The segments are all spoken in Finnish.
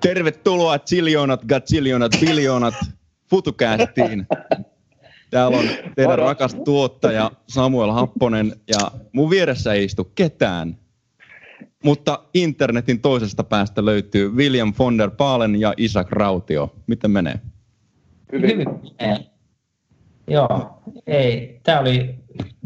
Tervetuloa ziljoonat, gaziljoonat, biljoonat FutuCastiin. Täällä on teidän rakas tuottaja Samuel Happonen ja mun vieressä ei istu ketään. Mutta internetin toisesta päästä löytyy William von der Paalen ja Isaac Rautio. Miten menee? Hyvin. Joo, ei. Tämä oli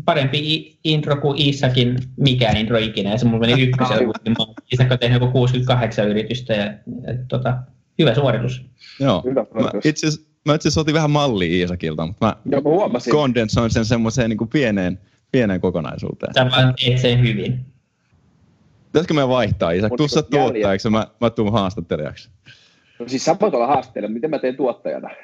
parempi intro kuin Isakin mikään intro ikinä. Ja se mulla meni ykkösellä, kun Isak on tehnyt joku 68 yritystä. Ja, ja tota, hyvä suoritus. Joo. Hyvä mä itse mä itse otin vähän mallia Iisakilta, mutta mä Joo, huomasin. kondensoin sen semmoiseen niin pieneen, pieneen kokonaisuuteen. Teet sen hyvin. Pitäisikö me vaihtaa, Isak? Tuu sä tuottajaksi mä, mä tuun haastattelijaksi. No siis sä voit olla haastattelija, miten mä teen tuottajana?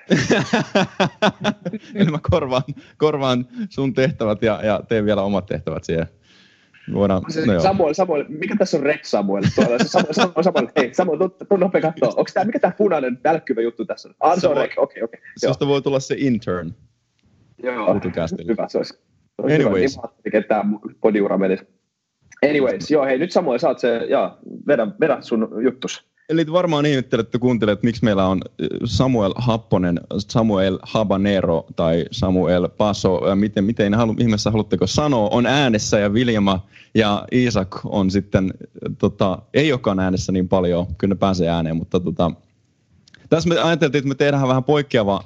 Eli mä korvaan, korvaan sun tehtävät ja, ja teen vielä omat tehtävät siihen. Voidaan, se, no Samuel, Samuel, mikä tässä on Rex Samuel? Tuolla, Samuel, Samuel, Samuel, hei Samuel, tuu, nopea katsoa. Onko tämä, mikä tämä punainen välkkyvä juttu tässä on? Ah, se on Rex, okei, okei. Susta voi tulla se intern. Joo, hyvä, se olisi. Se olisi Anyways. Hyvä, niin että tämä podiura menisi. Anyways, joo, hei, nyt Samuel, saat se, ja vedä, vedä sun juttus. Eli varmaan ihmettelette kuuntelet, että miksi meillä on Samuel Happonen, Samuel Habanero tai Samuel Paso, miten, miten halu, ihmeessä haluatteko sanoa, on äänessä ja Viljama ja Isak on sitten, tota, ei olekaan äänessä niin paljon, kyllä ne pääsee ääneen, mutta tota, tässä me ajateltiin, että me tehdään vähän poikkeava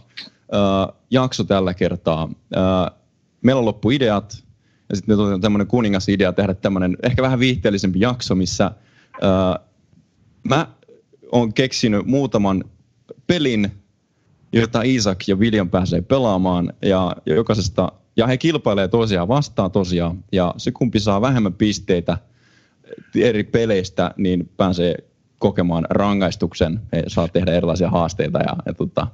äh, jakso tällä kertaa. Äh, meillä on loppu ideat ja sitten me tämmöinen kuningasidea tehdä tämmöinen ehkä vähän viihteellisempi jakso, missä äh, mä on keksinyt muutaman pelin, jota Isaac ja William pääsee pelaamaan ja jokaisesta, ja he kilpailee tosiaan vastaan tosiaan, ja se kumpi saa vähemmän pisteitä eri peleistä, niin pääsee kokemaan rangaistuksen. He saa tehdä erilaisia haasteita ja, ja tota,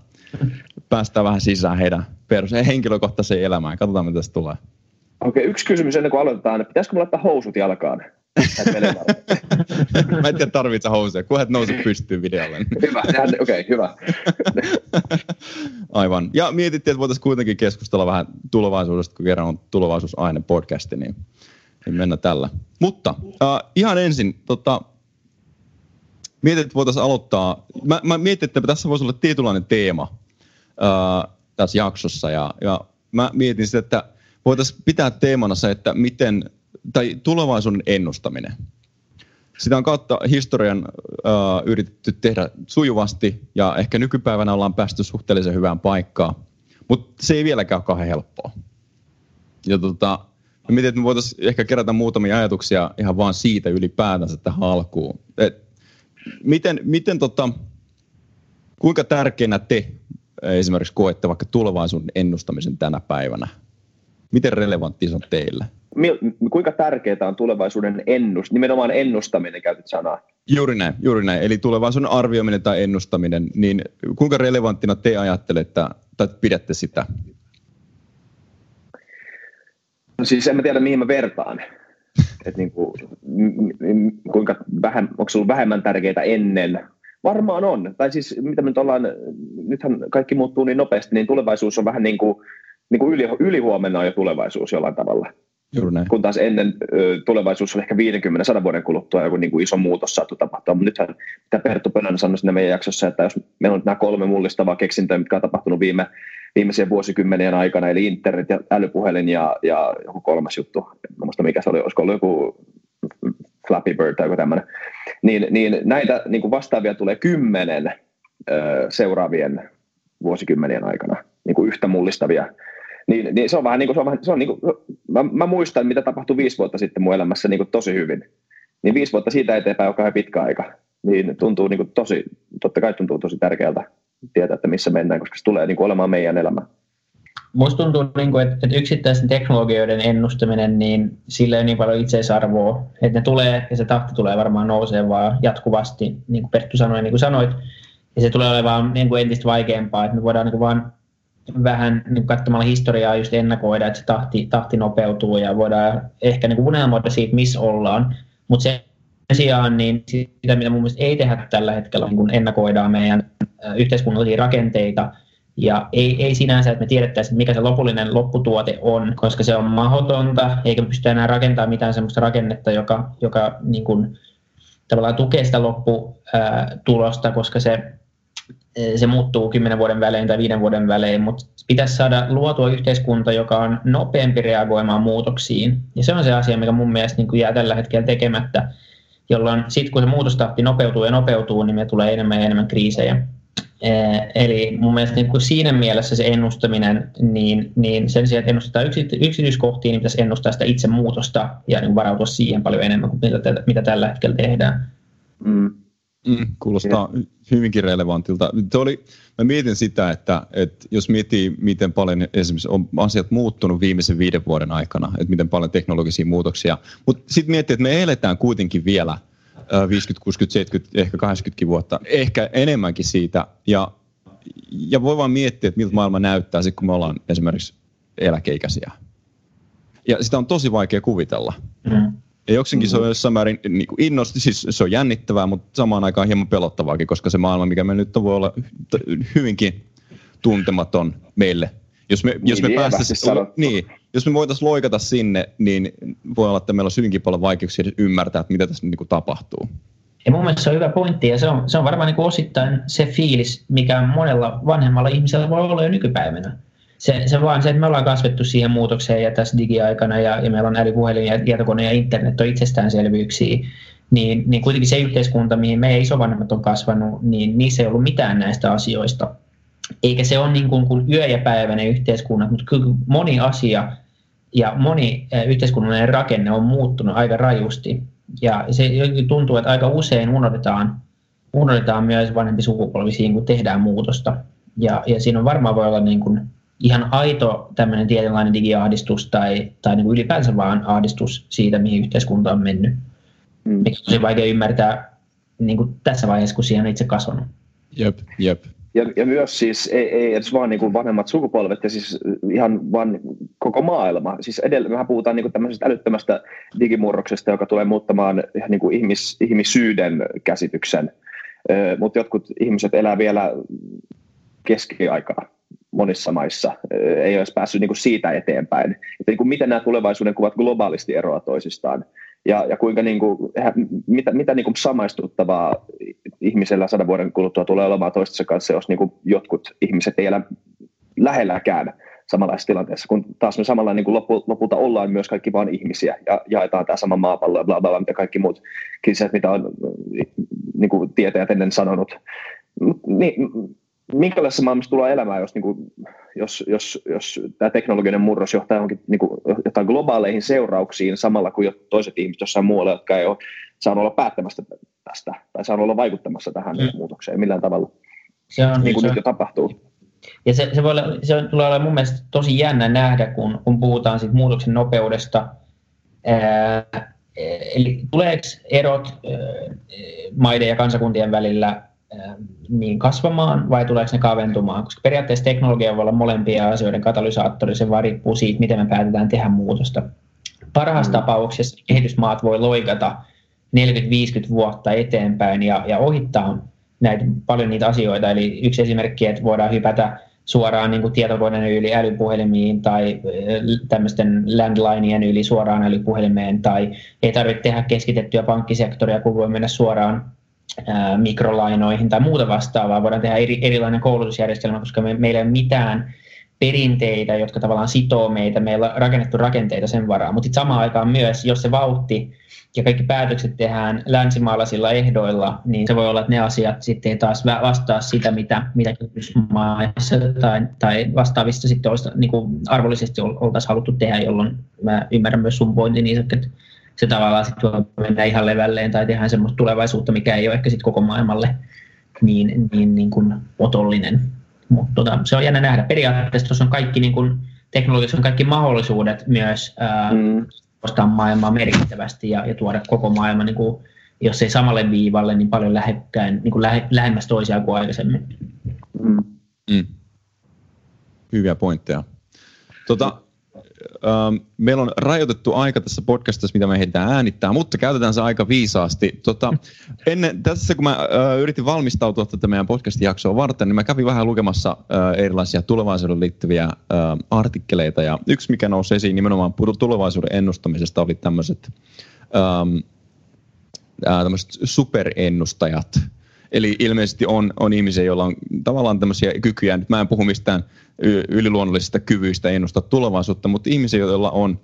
päästään vähän sisään heidän perus- henkilökohtaiseen elämään. Katsotaan, mitä tästä tulee. Okei, yksi kysymys ennen kuin aloitetaan. Pitäisikö me laittaa housut jalkaan? Mä en tiedä tarvitse housuja, kunhan et nouse pystyyn videolle. hyvä, okei, okay, hyvä. Aivan. Ja mietittiin, että voitaisiin kuitenkin keskustella vähän tulevaisuudesta, kun kerran on tulevaisuusaine podcasti, niin, niin mennä tällä. Mutta uh, ihan ensin, tota, mietin, että voitaisiin aloittaa. Mä, mä mietin, että tässä voisi olla tietynlainen teema uh, tässä jaksossa, ja, ja mä mietin sitä, että voitaisiin pitää teemana se, että miten tai tulevaisuuden ennustaminen. Sitä on kautta historian uh, yritetty tehdä sujuvasti ja ehkä nykypäivänä ollaan päästy suhteellisen hyvään paikkaan, mutta se ei vieläkään ole kauhean helppoa. Ja tota, mietin, että me voitaisiin ehkä kerätä muutamia ajatuksia ihan vaan siitä ylipäätänsä tähän alkuun. Et miten, miten tota, kuinka tärkeänä te esimerkiksi koette vaikka tulevaisuuden ennustamisen tänä päivänä? Miten relevantti se on teille? Kuinka tärkeää on tulevaisuuden ennust, nimenomaan ennustaminen käytit sanaa? Juuri näin, juuri näin. Eli tulevaisuuden arvioiminen tai ennustaminen, niin kuinka relevanttina te ajattelette tai pidätte sitä? No siis en mä tiedä, mihin mä vertaan. Et niin kuin, kuinka vähän, onko se ollut vähemmän tärkeää ennen? Varmaan on. Tai siis mitä me nyt ollaan, nythän kaikki muuttuu niin nopeasti, niin tulevaisuus on vähän niin kuin, niin kuin yli, ylihuomenna on jo tulevaisuus jollain tavalla. Juuri näin. Kun taas ennen tulevaisuus on ehkä 50-100 vuoden kuluttua joku niin kuin iso muutos saatu tapahtua. Mutta nythän, mitä Perttu Pönönen sanoi siinä meidän jaksossa, että jos meillä on nämä kolme mullistavaa keksintöä, mitkä on tapahtunut viime, viimeisen vuosikymmenien aikana, eli internet ja älypuhelin ja, ja joku kolmas juttu, en muista mikä se oli, olisiko ollut joku Flappy Bird tai joku tämmöinen, niin, niin näitä niin kuin vastaavia tulee kymmenen ö, seuraavien vuosikymmenien aikana, niin kuin yhtä mullistavia niin, niin se on vähän niin kuin, se on vähän, se on niin kuin, mä, mä, muistan, mitä tapahtui viisi vuotta sitten mun elämässä niin kuin tosi hyvin. Niin viisi vuotta siitä eteenpäin on kauhean pitkä aika. Niin tuntuu niin kuin tosi, totta kai tuntuu tosi tärkeältä tietää, että missä mennään, koska se tulee niin kuin olemaan meidän elämä. Musta tuntuu, niin kuin, että yksittäisten teknologioiden ennustaminen, niin sillä ei niin paljon itseisarvoa, että ne tulee ja se tahti tulee varmaan nousee vaan jatkuvasti, niin kuin Perttu sanoi, niin kuin sanoit, ja se tulee olemaan niin kuin entistä vaikeampaa, että me voidaan niin kuin vaan vähän niin katsomalla historiaa just ennakoida, että se tahti, tahti nopeutuu ja voidaan ehkä niin unelmoida siitä, missä ollaan. Mutta sen sijaan niin sitä, mitä mun mielestä ei tehdä tällä hetkellä, niin kun ennakoidaan meidän yhteiskunnallisia rakenteita, ja ei, ei sinänsä, että me tiedettäisiin, mikä se lopullinen lopputuote on, koska se on mahdotonta, eikä me pysty enää rakentamaan mitään sellaista rakennetta, joka, joka niin kuin, tavallaan tukee sitä lopputulosta, koska se se muuttuu kymmenen vuoden välein tai viiden vuoden välein, mutta pitäisi saada luotua yhteiskunta, joka on nopeampi reagoimaan muutoksiin. Ja se on se asia, mikä mun mielestä niin jää tällä hetkellä tekemättä, jolloin sitten kun se muutostahti nopeutuu ja nopeutuu, niin me tulee enemmän ja enemmän kriisejä. Eli mun mielestä niin kuin siinä mielessä se ennustaminen, niin, niin sen sijaan, että ennustetaan yksityiskohtiin, niin pitäisi ennustaa sitä itse muutosta ja niin varautua siihen paljon enemmän kuin mitä, mitä tällä hetkellä tehdään. Mm. Mm, kuulostaa ja. hyvinkin relevantilta. oli, mä mietin sitä, että, että jos miettii, miten paljon esimerkiksi on asiat muuttunut viimeisen viiden vuoden aikana, että miten paljon teknologisia muutoksia, mutta sitten miettii, että me eletään kuitenkin vielä 50, 60, 70, ehkä 80 vuotta, ehkä enemmänkin siitä, ja, ja voi vaan miettiä, että miltä maailma näyttää sitten, kun me ollaan esimerkiksi eläkeikäisiä. Ja sitä on tosi vaikea kuvitella. Mm. Ja jokseenkin mm. se on mm. jossain määrin niin kuin innosti, siis se on jännittävää, mutta samaan aikaan hieman pelottavaakin, koska se maailma, mikä me nyt on, voi olla hyvinkin tuntematon meille. Jos me, niin, jos me päästäisiin, niin, jos me voitaisiin loikata sinne, niin voi olla, että meillä on hyvinkin paljon vaikeuksia ymmärtää, että mitä tässä niin kuin tapahtuu. Ja mun mielestä se on hyvä pointti ja se on, se on varmaan niin kuin osittain se fiilis, mikä monella vanhemmalla ihmisellä voi olla jo nykypäivänä se, se vaan se, että me ollaan kasvettu siihen muutokseen ja tässä digiaikana ja, ja meillä on älypuhelin ja tietokone ja internet on itsestäänselvyyksiä, niin, niin kuitenkin se yhteiskunta, mihin meidän isovanhemmat on kasvanut, niin niissä ei ollut mitään näistä asioista. Eikä se ole niin kuin, kuin yö- ja päiväinen yhteiskunnat, mutta kyllä moni asia ja moni yhteiskunnallinen rakenne on muuttunut aika rajusti. Ja se tuntuu, että aika usein unohdetaan, unohdetaan myös vanhempi sukupolvi siihen, kun tehdään muutosta. Ja, ja siinä on varmaan voi olla niin kuin ihan aito tämmöinen tietynlainen digiahdistus tai, tai niin kuin ylipäänsä vaan ahdistus siitä, mihin yhteiskunta on mennyt. Mm. Mikä on tosi vaikea ymmärtää niin kuin tässä vaiheessa, kun siihen on itse kasvanut. Jep, jep. Ja, ja myös siis ei, ei edes vaan niin kuin vanhemmat sukupolvet, ja siis ihan vaan koko maailma. Siis edelleen mehän puhutaan niin kuin tämmöisestä älyttömästä digimurroksesta, joka tulee muuttamaan niin kuin ihmis, ihmisyyden käsityksen. Mutta jotkut ihmiset elää vielä keskiaikaa monissa maissa ei olisi päässyt niin kuin siitä eteenpäin. Että niin kuin miten nämä tulevaisuuden kuvat globaalisti eroavat toisistaan ja, ja kuinka niin kuin, mitä, mitä niin kuin samaistuttavaa ihmisellä sadan vuoden kuluttua tulee olemaan toistensa kanssa, jos niin kuin jotkut ihmiset ei elä lähelläkään samanlaisessa tilanteessa, kun taas me samalla niin kuin lopu, lopulta ollaan myös kaikki vain ihmisiä ja jaetaan tämä sama maapallo ja bla bla bla, mitä kaikki muut kisat, mitä on niin kuin tietäjät ennen sanonut. Niin, minkälaisessa maailmassa tulee elämään, jos, niin kuin, jos, jos, jos tämä teknologinen murros johtaa johonkin niin kuin, jotain globaaleihin seurauksiin samalla kuin toiset ihmiset jossain muualla, jotka ei ole saanut olla päättämästä tästä tai saanut olla vaikuttamassa tähän mm. muutokseen millään tavalla, se on, niin kuin se nyt jo tapahtuu. Ja se, se, voi olla, se tulee olla mun mielestä tosi jännä nähdä, kun, kun puhutaan siitä muutoksen nopeudesta. Ää, eli tuleeko erot ää, maiden ja kansakuntien välillä niin kasvamaan vai tuleeko ne kaventumaan? Koska periaatteessa teknologia voi olla molempia asioiden katalysaattori, se vaan riippuu siitä, miten me päätetään tehdä muutosta. Parhaassa mm. tapauksessa kehitysmaat voi loikata 40-50 vuotta eteenpäin ja, ja ohittaa näitä, paljon niitä asioita. Eli yksi esimerkki, että voidaan hypätä suoraan niin kuin tietokoneen yli älypuhelimiin tai tämmöisten landlineien yli suoraan älypuhelimeen tai ei tarvitse tehdä keskitettyä pankkisektoria, kun voi mennä suoraan mikrolainoihin tai muuta vastaavaa. Voidaan tehdä eri, erilainen koulutusjärjestelmä, koska me, meillä ei ole mitään perinteitä, jotka tavallaan sitoo meitä. Meillä on rakennettu rakenteita sen varaan, mutta samaan aikaan myös, jos se vauhti ja kaikki päätökset tehdään länsimaalaisilla ehdoilla, niin se voi olla, että ne asiat sitten ei taas vastaa sitä, mitä, mitä kehitysmaissa tai, tai vastaavissa sitten olisi, niin kuin arvollisesti oltaisiin haluttu tehdä, jolloin mä ymmärrän myös sun pointin, niin, että se tavallaan sitten voi mennä ihan levälleen tai tehdään semmoista tulevaisuutta, mikä ei ole ehkä sitten koko maailmalle niin, niin, niin kuin otollinen. Mutta tota, se on jännä nähdä. Periaatteessa tuossa on kaikki niin kuin, teknologiassa on kaikki mahdollisuudet myös ää, mm. maailmaa merkittävästi ja, ja tuoda koko maailma, niin kuin, jos ei samalle viivalle, niin paljon lähekkäin, niin kuin lähe, lähemmäs toisiaan kuin aikaisemmin. Mm. Mm. Hyviä pointteja. Tota, ähm, meillä on rajoitettu aika tässä podcastissa, mitä me ehditään äänittää, mutta käytetään se aika viisaasti. Tota, ennen, tässä kun mä äh, yritin valmistautua tätä meidän podcast-jaksoa varten, niin mä kävin vähän lukemassa äh, erilaisia tulevaisuuden liittyviä äh, artikkeleita, ja yksi, mikä nousi esiin nimenomaan tulevaisuuden ennustamisesta, oli tämmöiset ähm, äh, superennustajat, Eli ilmeisesti on, on ihmisiä, joilla on tavallaan tämmöisiä kykyjä. Nyt mä en puhu mistään yliluonnollisista kyvyistä ennustaa tulevaisuutta, mutta ihmisiä, joilla on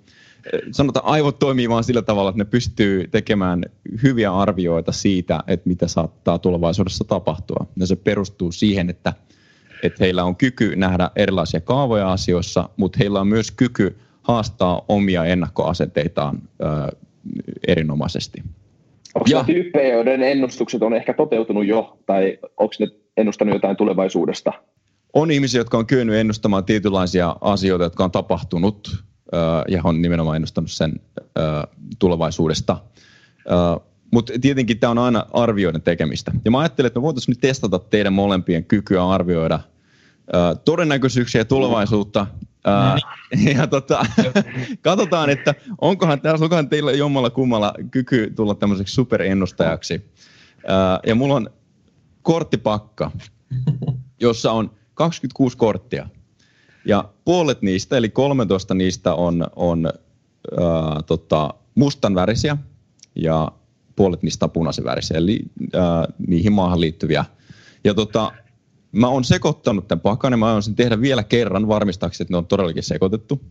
sanotaan aivot toimii vaan sillä tavalla, että ne pystyy tekemään hyviä arvioita siitä, että mitä saattaa tulevaisuudessa tapahtua. Ja se perustuu siihen, että, että heillä on kyky nähdä erilaisia kaavoja asioissa, mutta heillä on myös kyky haastaa omia ennakkoasenteitaan ö, erinomaisesti. Onko ja. tyyppejä, joiden ennustukset on ehkä toteutunut jo, tai onko ne ennustanut jotain tulevaisuudesta? On ihmisiä, jotka on kyennyt ennustamaan tietynlaisia asioita, jotka on tapahtunut, ja on nimenomaan ennustanut sen tulevaisuudesta. Mutta tietenkin tämä on aina arvioiden tekemistä. Ja mä ajattelin, että me voitaisiin nyt testata teidän molempien kykyä arvioida todennäköisyyksiä ja tulevaisuutta Uh, ja tota, katsotaan, että onkohan, tässä, onkohan teillä jommalla kummalla kyky tulla tämmöiseksi superennustajaksi. Uh, ja mulla on korttipakka, jossa on 26 korttia. Ja puolet niistä, eli 13 niistä on, on uh, tota, mustan värisiä ja puolet niistä on punaisen värisiä, eli uh, niihin maahan liittyviä. Ja tota, Mä oon sekoittanut tämän pakan ja mä oon sen tehdä vielä kerran varmistaakseni, että ne on todellakin sekoitettu.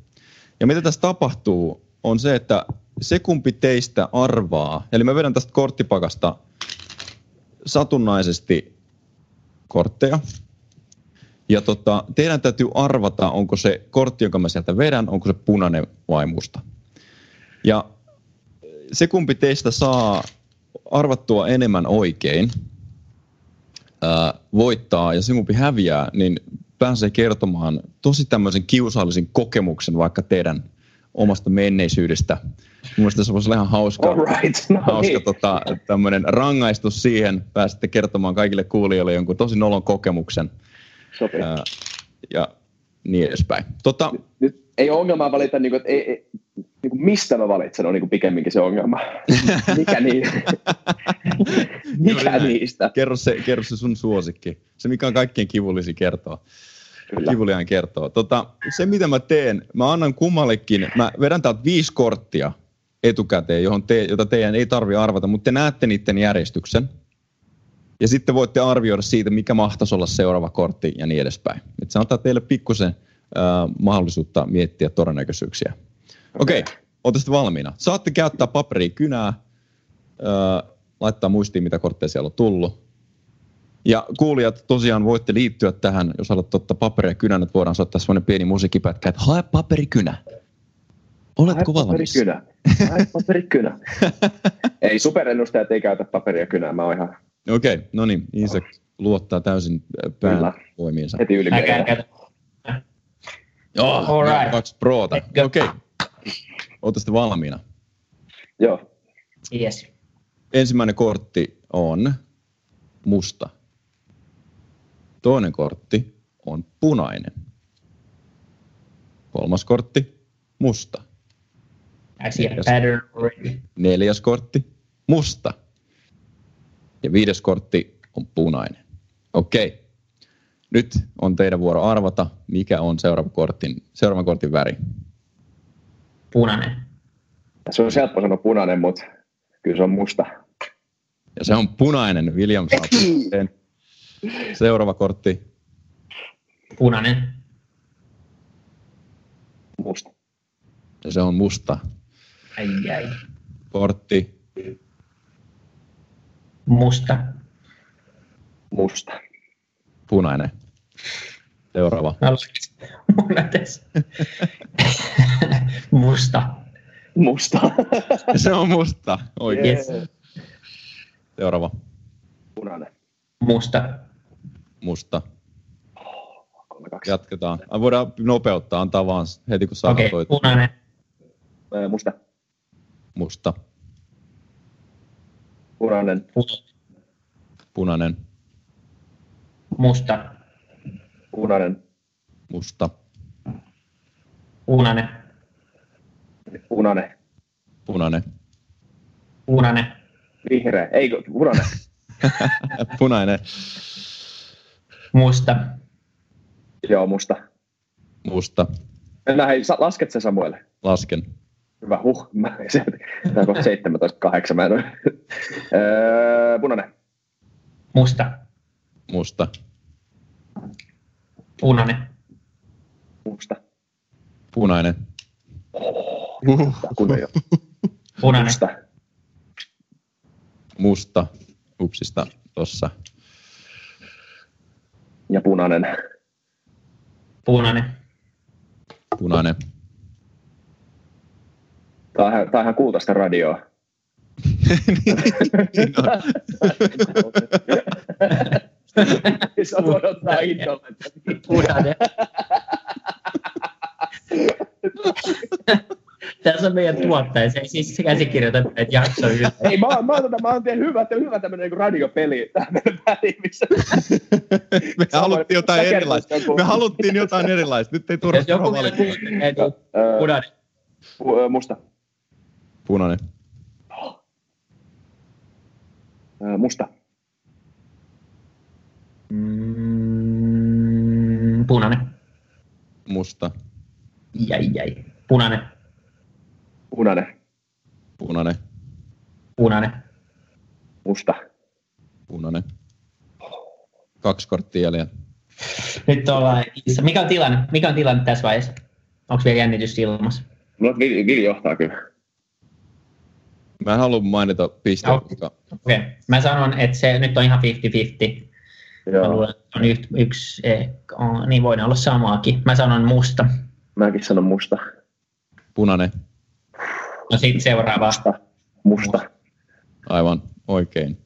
Ja mitä tässä tapahtuu, on se, että se kumpi teistä arvaa, eli mä vedän tästä korttipakasta satunnaisesti kortteja. Ja tota, teidän täytyy arvata, onko se kortti, jonka mä sieltä vedän, onko se punainen vai musta. Ja se kumpi teistä saa arvattua enemmän oikein, ää, voittaa ja se kumpi häviää, niin pääsee kertomaan tosi tämmöisen kiusallisen kokemuksen vaikka teidän omasta menneisyydestä. Mielestäni se voisi olla ihan hauska, right. no hauska niin. tota, tämmöinen rangaistus siihen. Pääsette kertomaan kaikille kuulijoille jonkun tosi nolon kokemuksen. Sopii. Ää, ja niin edespäin. Tota, nyt ei ole ongelmaa valita, niin kuin, että ei, ei, niin kuin mistä mä valitsen, on niin kuin pikemminkin se ongelma. Mikä, niin, mikä niistä? Kerro se, kerro se sun suosikki. Se, mikä on kaikkien kivullisi kertoa. Kyllä. Kivuliaan kertoo. Tota, se, mitä mä teen, mä annan kummallekin, mä vedän täältä viisi korttia etukäteen, johon te, jota teidän ei tarvi arvata, mutta te näette niiden järjestyksen. Ja sitten voitte arvioida siitä, mikä mahtaisi olla seuraava kortti ja niin edespäin. Et se antaa teille pikkusen mahdollisuutta miettiä todennäköisyyksiä. Okei, okay. okay. valmiina? Saatte käyttää paperia kynää, laittaa muistiin, mitä kortteja siellä on tullut. Ja kuulijat, tosiaan voitte liittyä tähän, jos haluatte ottaa paperia ja kynän, että voidaan soittaa sellainen pieni musiikkipätkä, että hae paperikynä. Oletko Hae valmis? Paperikynä. Hae paperikynä. ei, superennustajat ei käytä paperia kynää, mä oon ihan Okei, okay, no niin, Isaac luottaa täysin äh, pään voimiinsa. Heti yli Joo, All right. kaksi proota. Okei, okay. Ootte valmiina? Joo. Yes. Ensimmäinen kortti on musta. Toinen kortti on punainen. Kolmas kortti, musta. I see a pattern already. Neljäs kortti, musta. Ja viides kortti on punainen. Okei. Nyt on teidän vuoro arvata, mikä on seuraava kortin, seuraavan kortin väri. Punainen. Se on helppo sanoa punainen, mutta kyllä se on musta. Ja se on punainen. William saa. Seuraava kortti. Punainen. Musta. Ja se on musta. Ai ai. Kortti. Musta. Musta. Punainen. Seuraava. musta. Musta. Se on musta, oikein. Yes. Seuraava. Punainen. Musta. Musta. Jatketaan. Voidaan nopeuttaa, antaa vaan heti kun saa Okei, okay, punainen. Musta. Musta. Punainen. Punainen. Musta. Punainen. Musta. Punainen. Punainen. Punainen. Punainen. Vihreä. Ei, punainen. Punainen. Musta. Joo, musta. Musta. Mennään, hei, lasket se Samuelle. Lasken. Hyvä, huh. Mä, se, tämä on kohta 17, 8. Mä en ole. Öö, punainen. Musta. Musta. Punainen. Musta. Punainen. Kunnon jo. Punainen. Musta. Musta. Upsista tossa. Ja punainen. Punainen. Punainen. Tämä on, ihan- tämä on ihan kultaista radioa. Se on odottaa innolla. että- Punainen. Tässä on meidän tuottaja. Se ei siis käsikirjoita näitä jaksoja. Ei, mä, oon- mä, oon, tota- mä oon tehnyt hyvä, hyvä tämmöinen niin radiopeli tähän väliin, missä... Me haluttiin jotain erilaista. Me haluttiin jotain erilaista. Nyt ei turha Jos joku vielä niin punainen. pu- musta. Punainen. Musta. Mm, punainen. Musta. Jäi, jäi. Punainen. Punainen. Punainen. Punainen. Musta. Punainen. Kaksi korttia jäljellä. Nyt ollaan. Mikä on tilanne? Mikä on tilanne tässä vaiheessa? Onko vielä jännitys ilmassa? Mulla Vili, Vili johtaa kyllä. Mä en halua mainita koska Okei. Okay. Mä sanon, että se nyt on ihan 50-50. Mä Joo. luulen, että on yht, yksi, eh, on, niin voidaan olla samaakin. Mä sanon musta. Mäkin sanon musta. punainen. No sitten seuraava. Musta. Musta. Aivan oikein.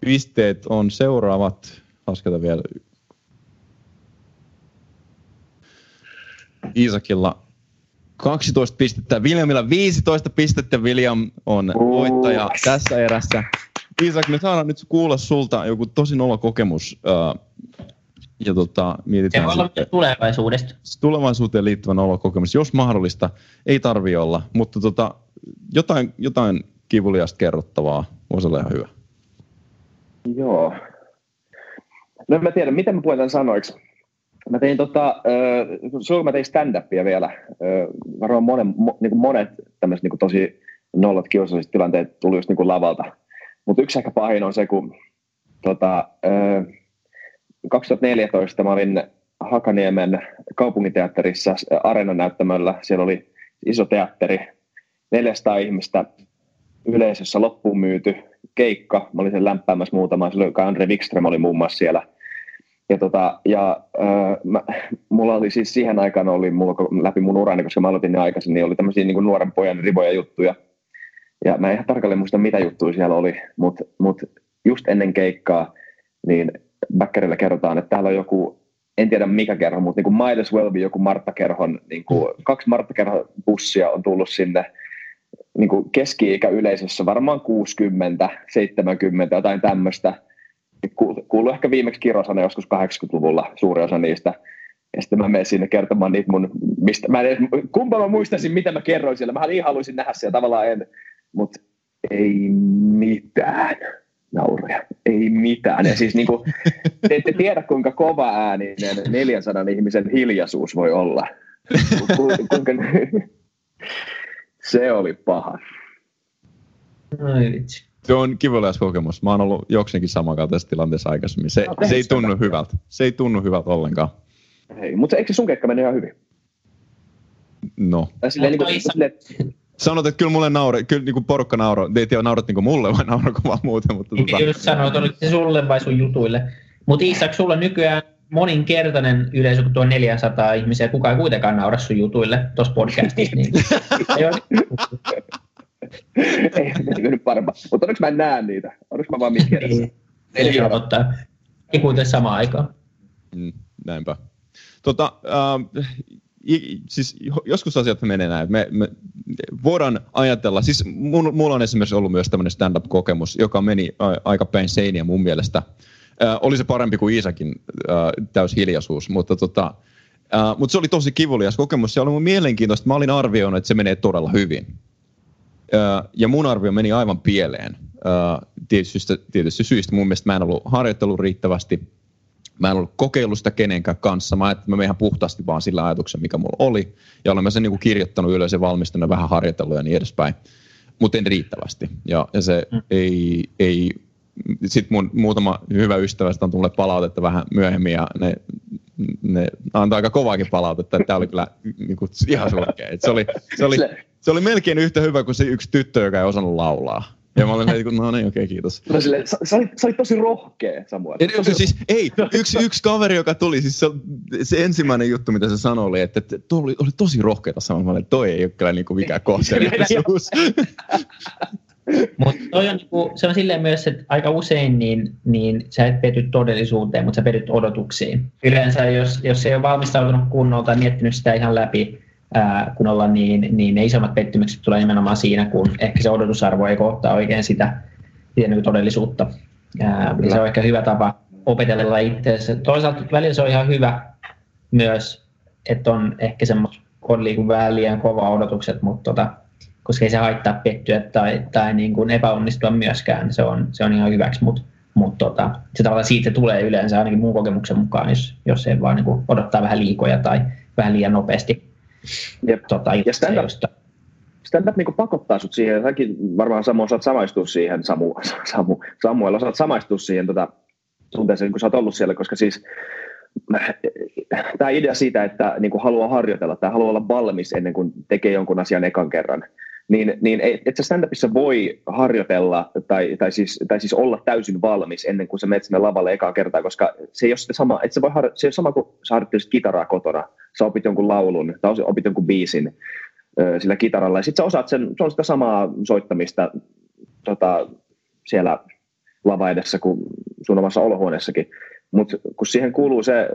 Pisteet on seuraavat. Lasketa vielä. Iisakilla 12 pistettä, Williamilla 15 pistettä. William on voittaja tässä erässä. Iisak, me saadaan nyt kuulla sulta joku tosi nolo kokemus. Ja tota, Se mietitään voi olla sitten myös tulevaisuudesta. tulevaisuuteen liittyvä nolokokemus, jos mahdollista, ei tarvi olla, mutta tota, jotain, jotain kivuliasta kerrottavaa voisi olla ihan hyvä. Joo. No en mä tiedä, miten mä puhun tämän sanoiksi. Mä tein tota, äh, mä tein stand-upia vielä, äh, varmaan monen, mo, niin monet tämmöiset niin tosi nolot kiusalliset tilanteet tuli just niin lavalta. Mutta yksi ehkä pahin on se, kun tota, äh, 2014 mä olin Hakaniemen kaupunginteatterissa Areenan-näyttämöllä. Siellä oli iso teatteri, 400 ihmistä yleisössä loppuun myyty keikka. Mä olin sen lämpäämässä muutama, silloin Andre Wikström oli muun muassa siellä. Ja, tota, ja äh, mä, mulla oli siis siihen aikaan oli mulla läpi mun urani, koska mä aloitin ne aikaisin, niin oli tämmöisiä niin nuoren pojan rivoja juttuja. Ja mä en ihan tarkalleen muista, mitä juttuja siellä oli, mutta mut just ennen keikkaa, niin Bäkkärillä kerrotaan, että täällä on joku, en tiedä mikä kerho, mutta niin kuin might as well be joku Martta Kerhon, niin kuin kaksi Martta Kerhon bussia on tullut sinne niin kuin keski-ikä yleisössä, varmaan 60, 70, jotain tämmöistä. Ku- Kuului ehkä viimeksi kirosana joskus 80-luvulla suuri osa niistä. Ja sitten mä menen sinne kertomaan niitä mun, mistä, mä en kumpa mä muistaisin, mitä mä kerroin siellä. Mä niin haluaisin nähdä siellä, tavallaan en, mutta ei mitään nauroja, ei mitään. Ja siis niin kuin, te ette tiedä, kuinka kova ääninen 400 ihmisen hiljaisuus voi olla. Ku- ku- kuinka, se oli paha. Ai vitsi. Se on kivulias kokemus. Mä oon ollut jokseenkin samankaltaisessa tilanteessa aikaisemmin. Se, Okei, se ei tunnu hyvältä. Se ei tunnu hyvältä ollenkaan. Hei, mutta eikö se sun keikka mennyt ihan hyvin? No. Tai silleen, niin Mutta kuin, Isa- silleen, Sanot, että kyllä mulle naure, kyllä niin kuin porukka nauro. Ei tiedä, naurat niin mulle vai naurako vaan muuten. Mutta tota, Just sanoa, että oliko se sulle vai sun jutuille. Mutta Isak, sulla on nykyään moninkertainen yleisö kuin tuo 400 ihmisiä. Kukaan ei kuitenkaan naura sun jutuille tuossa podcastissa. Niin. Ei ei ei nyt parempaa. Mutta onneksi mä en näe niitä. Onneksi mä vaan mikki edessä. Niin. Ei ole totta. Ei kuitenkaan samaan aikaan. Mm, näinpä. Tota, äh, siis jo- joskus asiat menee näin. Me, me voidaan ajatella, siis mun, mulla on esimerkiksi ollut myös tämmöinen stand-up-kokemus, joka meni aika päin seiniä mun mielestä. Äh, oli se parempi kuin Iisakin äh, täys hiljaisuus, mutta tota, Uh, Mutta se oli tosi kivulias kokemus. Se oli mun mielenkiintoista. Mä olin arvioinut, että se menee todella hyvin. Ja mun arvio meni aivan pieleen. Tietysti, tietysti syistä. Mun mielestä mä en ollut harjoittellut riittävästi. Mä en ollut kokeillut sitä kenenkään kanssa. Mä ajattelin, että mä ihan puhtaasti vaan sillä ajatuksen, mikä mulla oli. Ja olen mä sen niin kirjoittanut ylös ja valmistunut vähän harjoitellut ja niin edespäin. Mutta en riittävästi. Ja, ja se mm. ei, ei sitten mun muutama hyvä ystävä on mulle palautetta vähän myöhemmin ja ne, ne antoi aika kovaakin palautetta, että tämä oli kyllä niin kuin, ihan surkea. Se oli, se, oli, se oli melkein yhtä hyvä kuin se yksi tyttö, joka ei osannut laulaa. Ja mä olin että no niin, okei, okay, kiitos. No sille, sä, sä, olit, sä olit tosi rohkea, Samuel. Ja, tosi... Siis, ei, yksi, yksi kaveri, joka tuli, siis se, se ensimmäinen juttu, mitä se sanoi, oli, että, että toi oli, oli tosi rohkeata Samuel. Mä olin, että toi ei ole kyllä niin kuin mikään kohteliaisuus. mutta on, niinku, se on silleen myös, että aika usein niin, niin sä et pety todellisuuteen, mutta sä petyt odotuksiin. Yleensä jos, jos ei ole valmistautunut kunnolla tai miettinyt sitä ihan läpi ää, kunnolla, niin, niin ne isommat pettymykset tulee nimenomaan siinä, kun ehkä se odotusarvo ei kohtaa oikein sitä, sitä niin todellisuutta. Ää, se on ehkä hyvä tapa opetella itseänsä. Toisaalta välillä se on ihan hyvä myös, että on ehkä semmoista on liiku vähän liian kova odotukset, mutta tota, koska ei se haittaa pettyä tai, tai niin kuin epäonnistua myöskään. Se on, se on ihan hyväksi, mutta mut tota, se tavallaan siitä tulee yleensä ainakin mun kokemuksen mukaan, jos, jos ei vaan niin kuin odottaa vähän liikoja tai vähän liian nopeasti. Jep. Tota, ja stand-up, stand-up niin pakottaa sut siihen, säkin varmaan Samu osaat samaistua siihen, Samu, Samu, Samuel osaat samaistua siihen tota, tunteeseen, kun sä oot ollut siellä, koska siis tämä idea siitä, että niin kuin haluaa harjoitella tai haluaa olla valmis ennen kuin tekee jonkun asian ekan kerran, niin, niin et sä stand-upissa voi harjoitella tai, tai, siis, tai siis olla täysin valmis ennen kuin sä menet sinne lavalle ekaa kertaa, koska se ei ole sama, et sä voi harjo- se ei ole sama kuin sä harjoittelisit kitaraa kotona, sä opit jonkun laulun tai opit jonkun biisin ö, sillä kitaralla. Ja sitten sä osaat sen, se on sitä samaa soittamista tota, siellä lava edessä kuin sun omassa olohuoneessakin, mutta kun siihen kuuluu, se,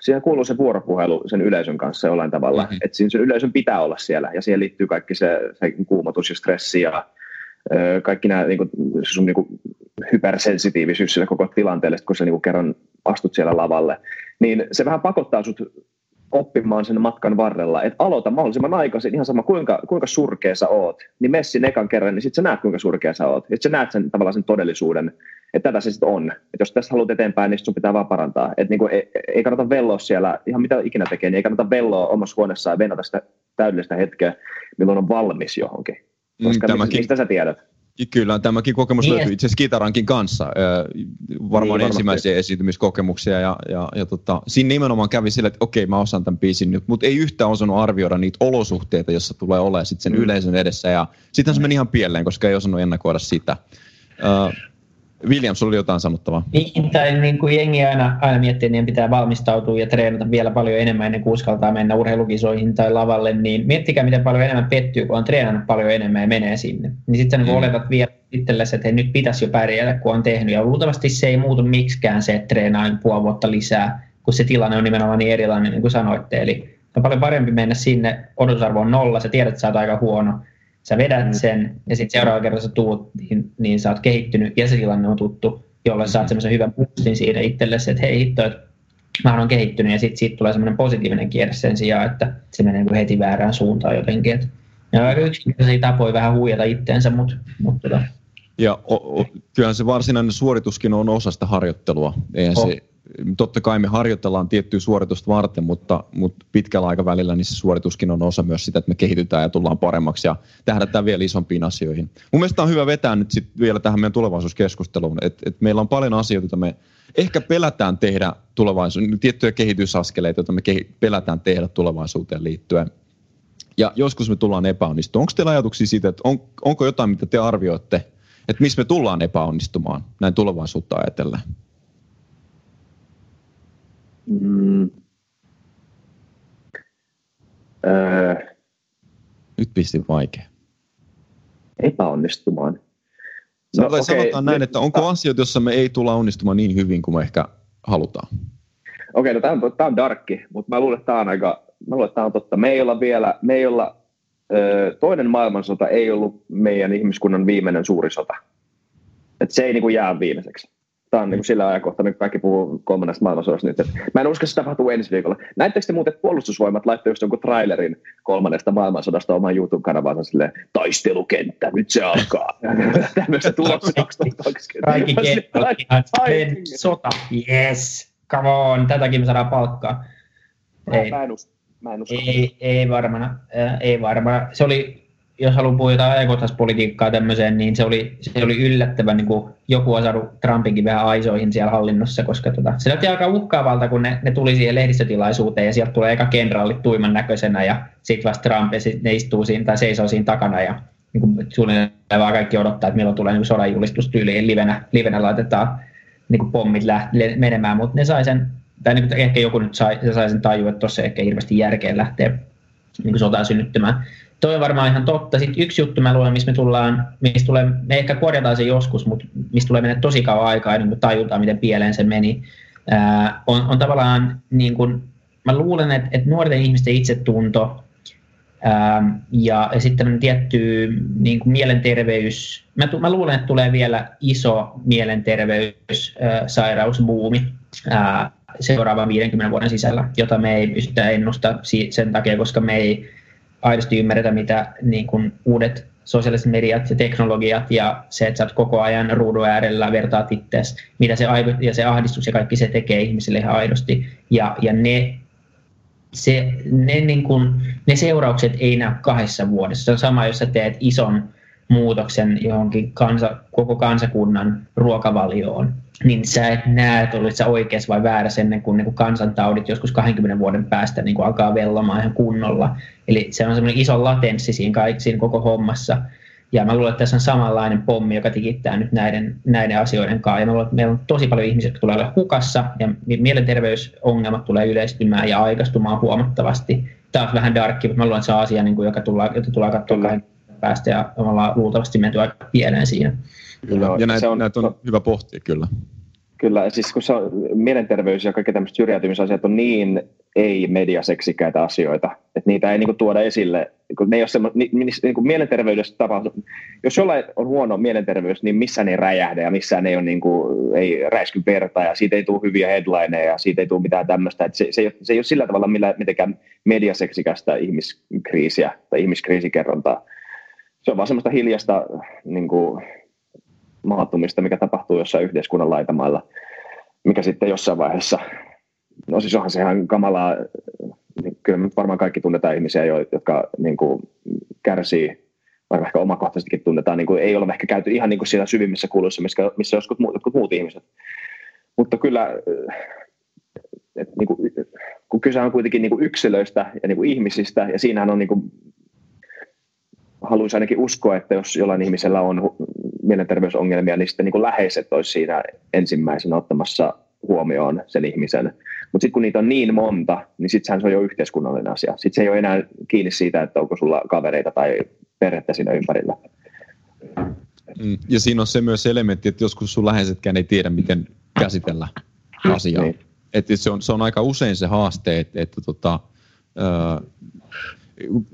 siihen kuuluu se vuoropuhelu sen yleisön kanssa jollain tavalla, mm-hmm. että sen yleisön pitää olla siellä ja siihen liittyy kaikki se, se kuumotus ja stressi ja ö, kaikki nämä niin kuin, sun niin kuin, hypersensitiivisyys sille koko tilanteelle, kun sä niin kuin, kerran astut siellä lavalle, niin se vähän pakottaa sut oppimaan sen matkan varrella, että aloita mahdollisimman aikaisin, ihan sama kuinka, kuinka surkea sä oot, niin messin ekan kerran, niin sitten sä näet kuinka surkea sä oot, että sä näet sen tavallaan sen todellisuuden, että tätä se sitten on. Että jos tässä haluat eteenpäin, niin sun pitää vaan parantaa. Että niin kuin, ei, ei, kannata velloa siellä, ihan mitä ikinä tekee, niin ei kannata velloa omassa huoneessaan ja venata sitä täydellistä hetkeä, milloin on valmis johonkin. Koska mm, tämäkin, mistä sä tiedät? Kyllä, tämäkin kokemus niin. löytyy itse asiassa kitarankin kanssa. Varmaan niin, ensimmäisiä esiintymiskokemuksia ja, ja, ja tota, siinä nimenomaan kävi sille, että okei mä osaan tämän biisin nyt, mutta ei yhtään osannut arvioida niitä olosuhteita, jossa tulee olemaan sitten sen mm. yleisön edessä ja sitten se meni ihan pieleen, koska ei osannut ennakoida sitä. Uh, Williams, oli jotain sanottavaa. Niin, tai niin kuin jengi aina, aina miettii, että niin pitää valmistautua ja treenata vielä paljon enemmän ennen kuin uskaltaa mennä urheilukisoihin tai lavalle, niin miettikää, miten paljon enemmän pettyy, kun on treenannut paljon enemmän ja menee sinne. Niin sitten mm. oletat vielä itsellesi, että nyt pitäisi jo pärjätä, kun on tehnyt. Ja luultavasti se ei muutu miksikään se, että treenaa puoli vuotta lisää, kun se tilanne on nimenomaan niin erilainen, niin kuin sanoitte. Eli on paljon parempi mennä sinne, odotusarvo on nolla, sä tiedät, että sä oot aika huono, sä vedät mm. sen ja sitten seuraava kerta sä tuut, niin, niin sä oot kehittynyt ja se tilanne on tuttu, jolloin saat mm. semmoisen hyvän boostin siitä itsellesi, että hei hitto, että mä oon kehittynyt ja sitten siitä tulee semmoinen positiivinen kierre sen sijaan, että se menee niin heti väärään suuntaan jotenkin. Et, ja aika yksinkertaisia tapoja vähän huijata itteensä, mutta, mutta tota. Ja o, o, kyllähän se varsinainen suorituskin on osa sitä harjoittelua. Eihän oh. se, totta kai me harjoitellaan tiettyä suoritusta varten, mutta, mutta pitkällä aikavälillä niin se suorituskin on osa myös sitä, että me kehitytään ja tullaan paremmaksi ja tähdätään vielä isompiin asioihin. Mun mielestä on hyvä vetää nyt sit vielä tähän meidän tulevaisuuskeskusteluun, että, että meillä on paljon asioita, joita me ehkä pelätään tehdä tulevaisuuteen, tiettyjä kehitysaskeleita, joita me kehi- pelätään tehdä tulevaisuuteen liittyen. Ja joskus me tullaan epäonnistumaan. Onko teillä ajatuksia siitä, että on, onko jotain, mitä te arvioitte, että missä me tullaan epäonnistumaan näin tulevaisuutta ajatellen? Mm. Öö. Nyt pistin vaikea. Epäonnistumaan. Sanotaan, no, okay. sanotaan näin, että onko asioita, joissa me ei tulla onnistumaan niin hyvin kuin me ehkä halutaan? Okei, okay, no tämä on, tämä on darkki, mutta mä luulen, että tämä on aika, mä luulen, että tämä on totta. Me ei olla vielä, me ei olla, ö, toinen maailmansota ei ollut meidän ihmiskunnan viimeinen suuri sota. Et se ei niin kuin jää viimeiseksi. Tämä on niin kuin sillä ajankohtaa, kun kaikki puhuu kolmannesta maailmansodasta nyt. Että mä en usko, että se tapahtuu ensi viikolla. Näettekö te muuten, että puolustusvoimat laittoi just jonkun trailerin kolmannesta maailmansodasta oman YouTube-kanavansa silleen, taistelukenttä, nyt se alkaa. Tämmöistä tulossa 2020. Kaikki kenttä, sota, yes, come on, tätäkin me saadaan palkkaa. Ei. Mä en usko. Mä en usko. Ei, ei varmana, ei varmana. Se oli jos haluaa puhua jotain ajankohtaispolitiikkaa tämmöiseen, niin se oli, se oli yllättävän, niin kuin joku on saanut Trumpinkin vähän aisoihin siellä hallinnossa, koska tota, se näytti aika uhkaavalta, kun ne, ne tuli siihen lehdistötilaisuuteen ja sieltä tulee eka kenraali tuiman näköisenä ja sitten vasta Trump ja sit ne istuu siinä tai seisoo siinä takana ja niin kuin suunnilleen vaan kaikki odottaa, että milloin tulee niin sodan julistustyyliin livenä, livenä laitetaan niin kuin pommit läht, menemään, mutta ne sai sen, tai niin kuin ehkä joku nyt sai, sai sen tajua, että tuossa ehkä hirveästi järkeä lähteä niin sotaa synnyttämään toi on varmaan ihan totta. Sitten yksi juttu mä luen, missä me tullaan, missä tulee, me ehkä korjataan se joskus, mutta mistä tulee mennä tosi kauan aikaa ennen kuin tajutaan, miten pieleen se meni, ää, on, on tavallaan niin kuin, mä luulen, että, että nuorten ihmisten itsetunto ää, ja, ja sitten tietty niin kuin mielenterveys, mä, mä luulen, että tulee vielä iso mielenterveyssairausbuumi seuraavan 50 vuoden sisällä, jota me ei pystytä ennustaa sen takia, koska me ei aidosti ymmärretä, mitä niin kuin uudet sosiaaliset mediat ja teknologiat ja se, että sä oot koko ajan ruudun äärellä, vertaat itseäsi, mitä se, ja se ahdistus ja kaikki se tekee ihmisille ihan aidosti. Ja, ja ne, se, ne, niin kuin, ne seuraukset ei näy kahdessa vuodessa. Se on sama, jos sä teet ison muutoksen johonkin kansa, koko kansakunnan ruokavalioon, niin sä et näe, että olit sä oikeassa vai väärässä ennen kuin, niin kuin kansantaudit joskus 20 vuoden päästä niin kuin alkaa vellomaan ihan kunnolla. Eli se on semmoinen iso latenssi siinä, kaikki, siinä koko hommassa. Ja mä luulen, että tässä on samanlainen pommi, joka tikittää nyt näiden, näiden asioiden kanssa. Ja mä luulen, että meillä on tosi paljon ihmisiä, jotka tulee olemaan hukassa, ja mielenterveysongelmat tulee yleistymään ja aikastumaan huomattavasti. Tämä on vähän darkki, mutta mä luulen, että se on asia, niin kuin, joka tullaan, jota tullaan katsoa kahden päästä, ja me ollaan luultavasti menty aika pieleen siinä. Kyllä, ja näitä on, näitä on hyvä pohtia kyllä. Kyllä, siis kun se on, mielenterveys ja kaikki tämmöiset syrjäytymisasiat on niin ei-mediaseksikkäitä asioita, että niitä ei niinku tuoda esille. Kun ne ei ole semmo, ni, ni, niinku mielenterveydessä tapahtuu, jos jollain on huono mielenterveys, niin missään ei räjähdä ja missään ei, ole niinku, ei räisky verta ja siitä ei tule hyviä headlineja ja siitä ei tule mitään tämmöistä. Että se, se, ei ole, se ei ole sillä tavalla millä, mitenkään mediaseksikästä ihmiskriisiä tai ihmiskriisikerrontaa. Se on vaan semmoista hiljasta niin kuin, maattumista, mikä tapahtuu jossain yhteiskunnan laitamailla, mikä sitten jossain vaiheessa, no siis onhan se ihan kamalaa, niin kyllä varmaan kaikki tunnetaan ihmisiä, jotka niin kuin, kärsii vaikka ehkä omakohtaisestikin tunnetaan, niin kuin, ei ole ehkä käyty ihan niin kuin siellä syvimmissä kuluissa, missä, missä joskus muut, jotkut muut ihmiset. Mutta kyllä, et, niin kuin, kun kyse on kuitenkin niin kuin yksilöistä ja niin kuin ihmisistä, ja siinähän on niin kuin, haluaisin ainakin uskoa, että jos jollain ihmisellä on mielenterveysongelmia, niin sitten niin kuin läheiset olisi siinä ensimmäisenä ottamassa huomioon sen ihmisen. Mutta sitten kun niitä on niin monta, niin sittenhän se on jo yhteiskunnallinen asia. Sitten se ei ole enää kiinni siitä, että onko sulla kavereita tai perhettä siinä ympärillä. Mm, ja siinä on se myös elementti, että joskus sun läheisetkään ei tiedä, miten käsitellä asiaa. Niin. Että se, on, se on aika usein se haaste, että, että tota,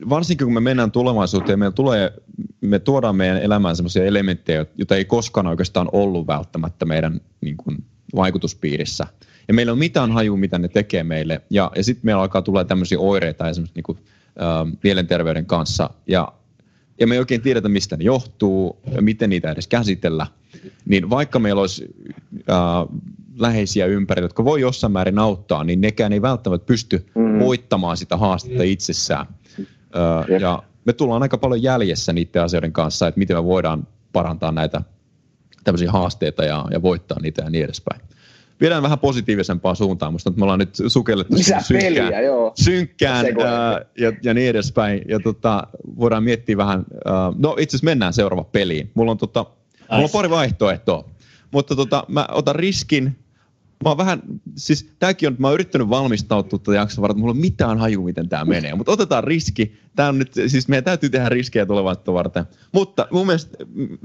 varsinkin kun me mennään tulevaisuuteen, meillä tulee, me tuodaan meidän elämään sellaisia elementtejä, joita ei koskaan oikeastaan ollut välttämättä meidän niin kuin, vaikutuspiirissä. Ja meillä on mitään haju, mitä ne tekee meille. Ja, ja sitten meillä alkaa tulla tämmöisiä oireita esimerkiksi niin kuin, äh, mielenterveyden kanssa. Ja, ja me ei oikein tiedetä, mistä ne johtuu ja miten niitä edes käsitellä. Niin vaikka meillä olisi äh, läheisiä ympärillä, jotka voi jossain määrin auttaa, niin nekään ei välttämättä pysty mm. voittamaan sitä haastetta itsessään. Öö, ja me tullaan aika paljon jäljessä niiden asioiden kanssa, että miten me voidaan parantaa näitä tämmöisiä haasteita ja, ja voittaa niitä ja niin edespäin. Viedään vähän positiivisempaan suuntaan, mutta me ollaan nyt sukellettu synkkään, peliä, joo. synkkään ää, ja, ja niin edespäin. Ja tota, voidaan miettiä vähän, ää, no itse asiassa mennään seuraava peliin. Mulla on, tota, mulla on pari vaihtoehtoa, mutta tota, mä otan riskin mä oon vähän, siis tääkin on, mä oon yrittänyt valmistautua tätä jaksoa varten, mulla on mitään haju, miten tämä menee, mutta otetaan riski. Tää on nyt, siis meidän täytyy tehdä riskejä tulevaisuutta varten. Mutta mun mielestä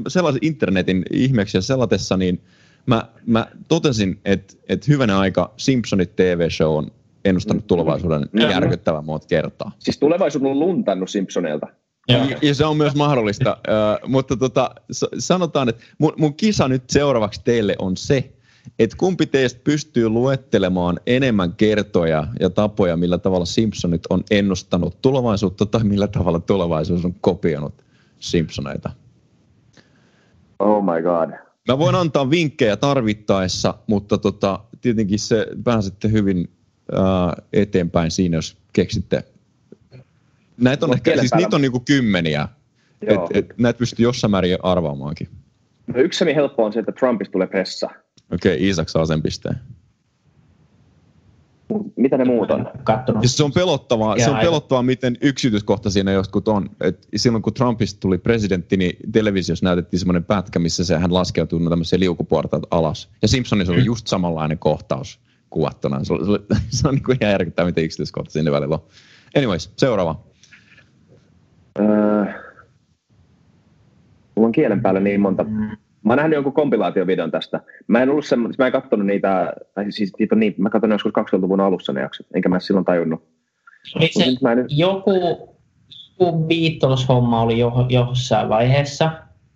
sellaisen internetin ihmeeksi ja selatessa, niin mä, mä totesin, että, että hyvänä aika Simpsonit TV-show on ennustanut tulevaisuuden mm. järkyttävän monta kertaa. Siis tulevaisuus on luntannut Simpsoneilta. Ja, ja se on myös mahdollista, uh, mutta tota, sanotaan, että mun, mun kisa nyt seuraavaksi teille on se, että kumpi teistä pystyy luettelemaan enemmän kertoja ja tapoja, millä tavalla Simpsonit on ennustanut tulevaisuutta tai millä tavalla tulevaisuus on kopioinut Simpsoneita. Oh my god. Mä voin antaa vinkkejä tarvittaessa, mutta tota, tietenkin se pääsette hyvin ää, eteenpäin siinä, jos keksitte. Näitä on, No, ehkä, siis päällä- niitä on niinku kymmeniä. Et, Joo. et, näitä pystyy jossain määrin arvaamaankin. No, yksi helppo on se, että Trumpista tulee pressa. Okei, okay, Isak saa sen pisteen. Mitä ne muut on? Kattonut. Ja se on pelottavaa, se on pelottavaa miten yksityiskohtaisia ne jotkut on. Et silloin kun Trumpista tuli presidentti, niin televisiossa näytettiin semmoinen pätkä, missä se, hän laskeutuu tämmöisiä liukuportaat alas. Ja Simpsonissa oli just samanlainen kohtaus kuvattuna. Se, oli, se, oli, se on niin kuin ihan järkyttävää, miten yksityiskohtaisia ne välillä on. Anyways, seuraava. Öö, mulla on kielen päällä niin monta. Mm. Mä oon nähnyt jonkun kompilaatiovideon tästä. Mä en ollut semmoinen, mä en katsonut niitä, tai siis niitä on niin, mä katsoin joskus 2000-luvun alussa ne jaksot, enkä mä silloin tajunnut. Oli Mut se nyt mä en, joku, joku Beatles-homma oli jo, jossain vaiheessa,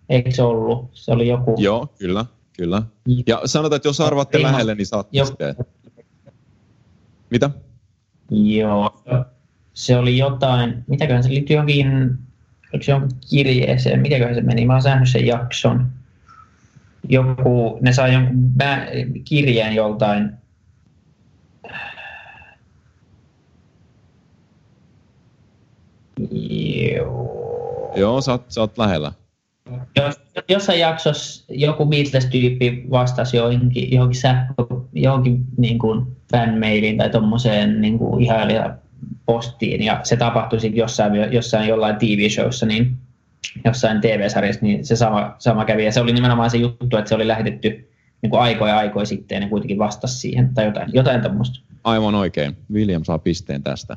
eikö se ollut? Se oli joku... Joo, kyllä, kyllä. Ja sanotaan, että jos arvaatte Ihan- lähelle, niin saatte jo- pisteen. Mitä? Joo. Se oli jotain, mitäköhän se liittyy johonkin, oliko se johonkin kirjeeseen, mitäköhän se meni, mä oon nähnyt sen jakson. Joku, ne sai jonkun bä- kirjeen joltain, Joo. Joo, sä oot, sä oot lähellä. Jos, jossain jaksossa joku Beatles-tyyppi vastasi johonkin, johonkin, sähkö, johonkin niin kuin fanmailiin tai tuommoiseen niin kuin postiin ja se tapahtui sitten jossain, jossain jollain TV-showssa, niin jossain TV-sarjassa, niin se sama, sama kävi. Ja se oli nimenomaan se juttu, että se oli lähetetty niin kuin aikoja aikoja sitten ja ne kuitenkin vastasi siihen tai jotain, jotain tämmöistä. Aivan oikein. William saa pisteen tästä.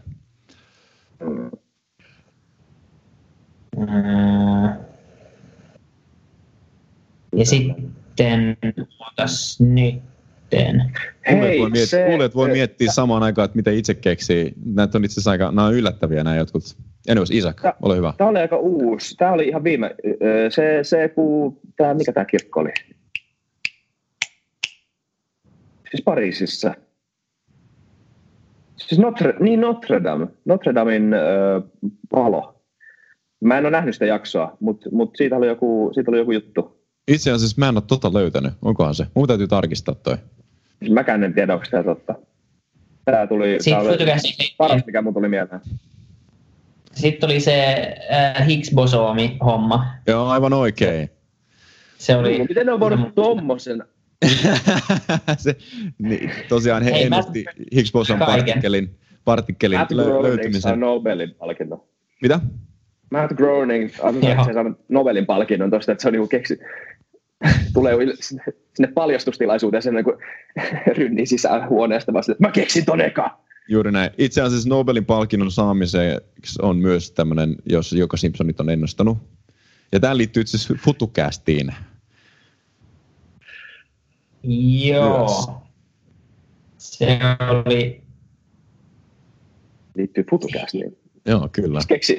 Ja sitten, otas nytten. Kuulijat voi, miet- se- kuulijat voi miettiä samaan aikaan, että mitä itse keksii. Näitä on itse asiassa aika, nämä on yllättäviä nämä jotkut. Anyways, Isak, Tää- ole hyvä. Tämä oli aika uusi. Tämä oli ihan viime, se, se kun, tämä, mikä tämä kirkko oli? Siis Pariisissa. Siis Notre, niin Notre Dame, Notre Damen öö, palo. Mä en ole nähnyt sitä jaksoa, mutta mut siitä, oli joku, siitä oli joku juttu. Itse asiassa mä en ole tota löytänyt. Onkohan se? Mun täytyy tarkistaa toi. Siis Mäkään en tiedä, onko tämä totta. Tämä tuli, tää Sitten oli tuli, paras, mikä mun tuli mieleen. sitten oli se äh, Higgs-bosoomi-homma. Joo, aivan oikein. Se oli... Miten ne on voinut tommosen? se, niin, tosiaan he Hei, mä- ennusti Higgs boson Kaiken. partikkelin, partikkelin Matt lö- Groening saa löytymisen. Nobelin palkinnon. Mitä? Matt Groening Joo. se saa Nobelin palkinnon tuosta, että se on niinku keksi... Tulee sinne, sinne paljastustilaisuuteen sen kun rynnii sisään huoneesta vaan sille, että mä keksin ton eka. Juuri näin. Itse asiassa Nobelin palkinnon saamiseksi on myös tämmöinen, jos joka Simpsonit on ennustanut. Ja tämä liittyy itse asiassa FutuCastiin. Joo. Myös. Se oli... Liittyy FutuCastiin. Joo, kyllä. Keksi,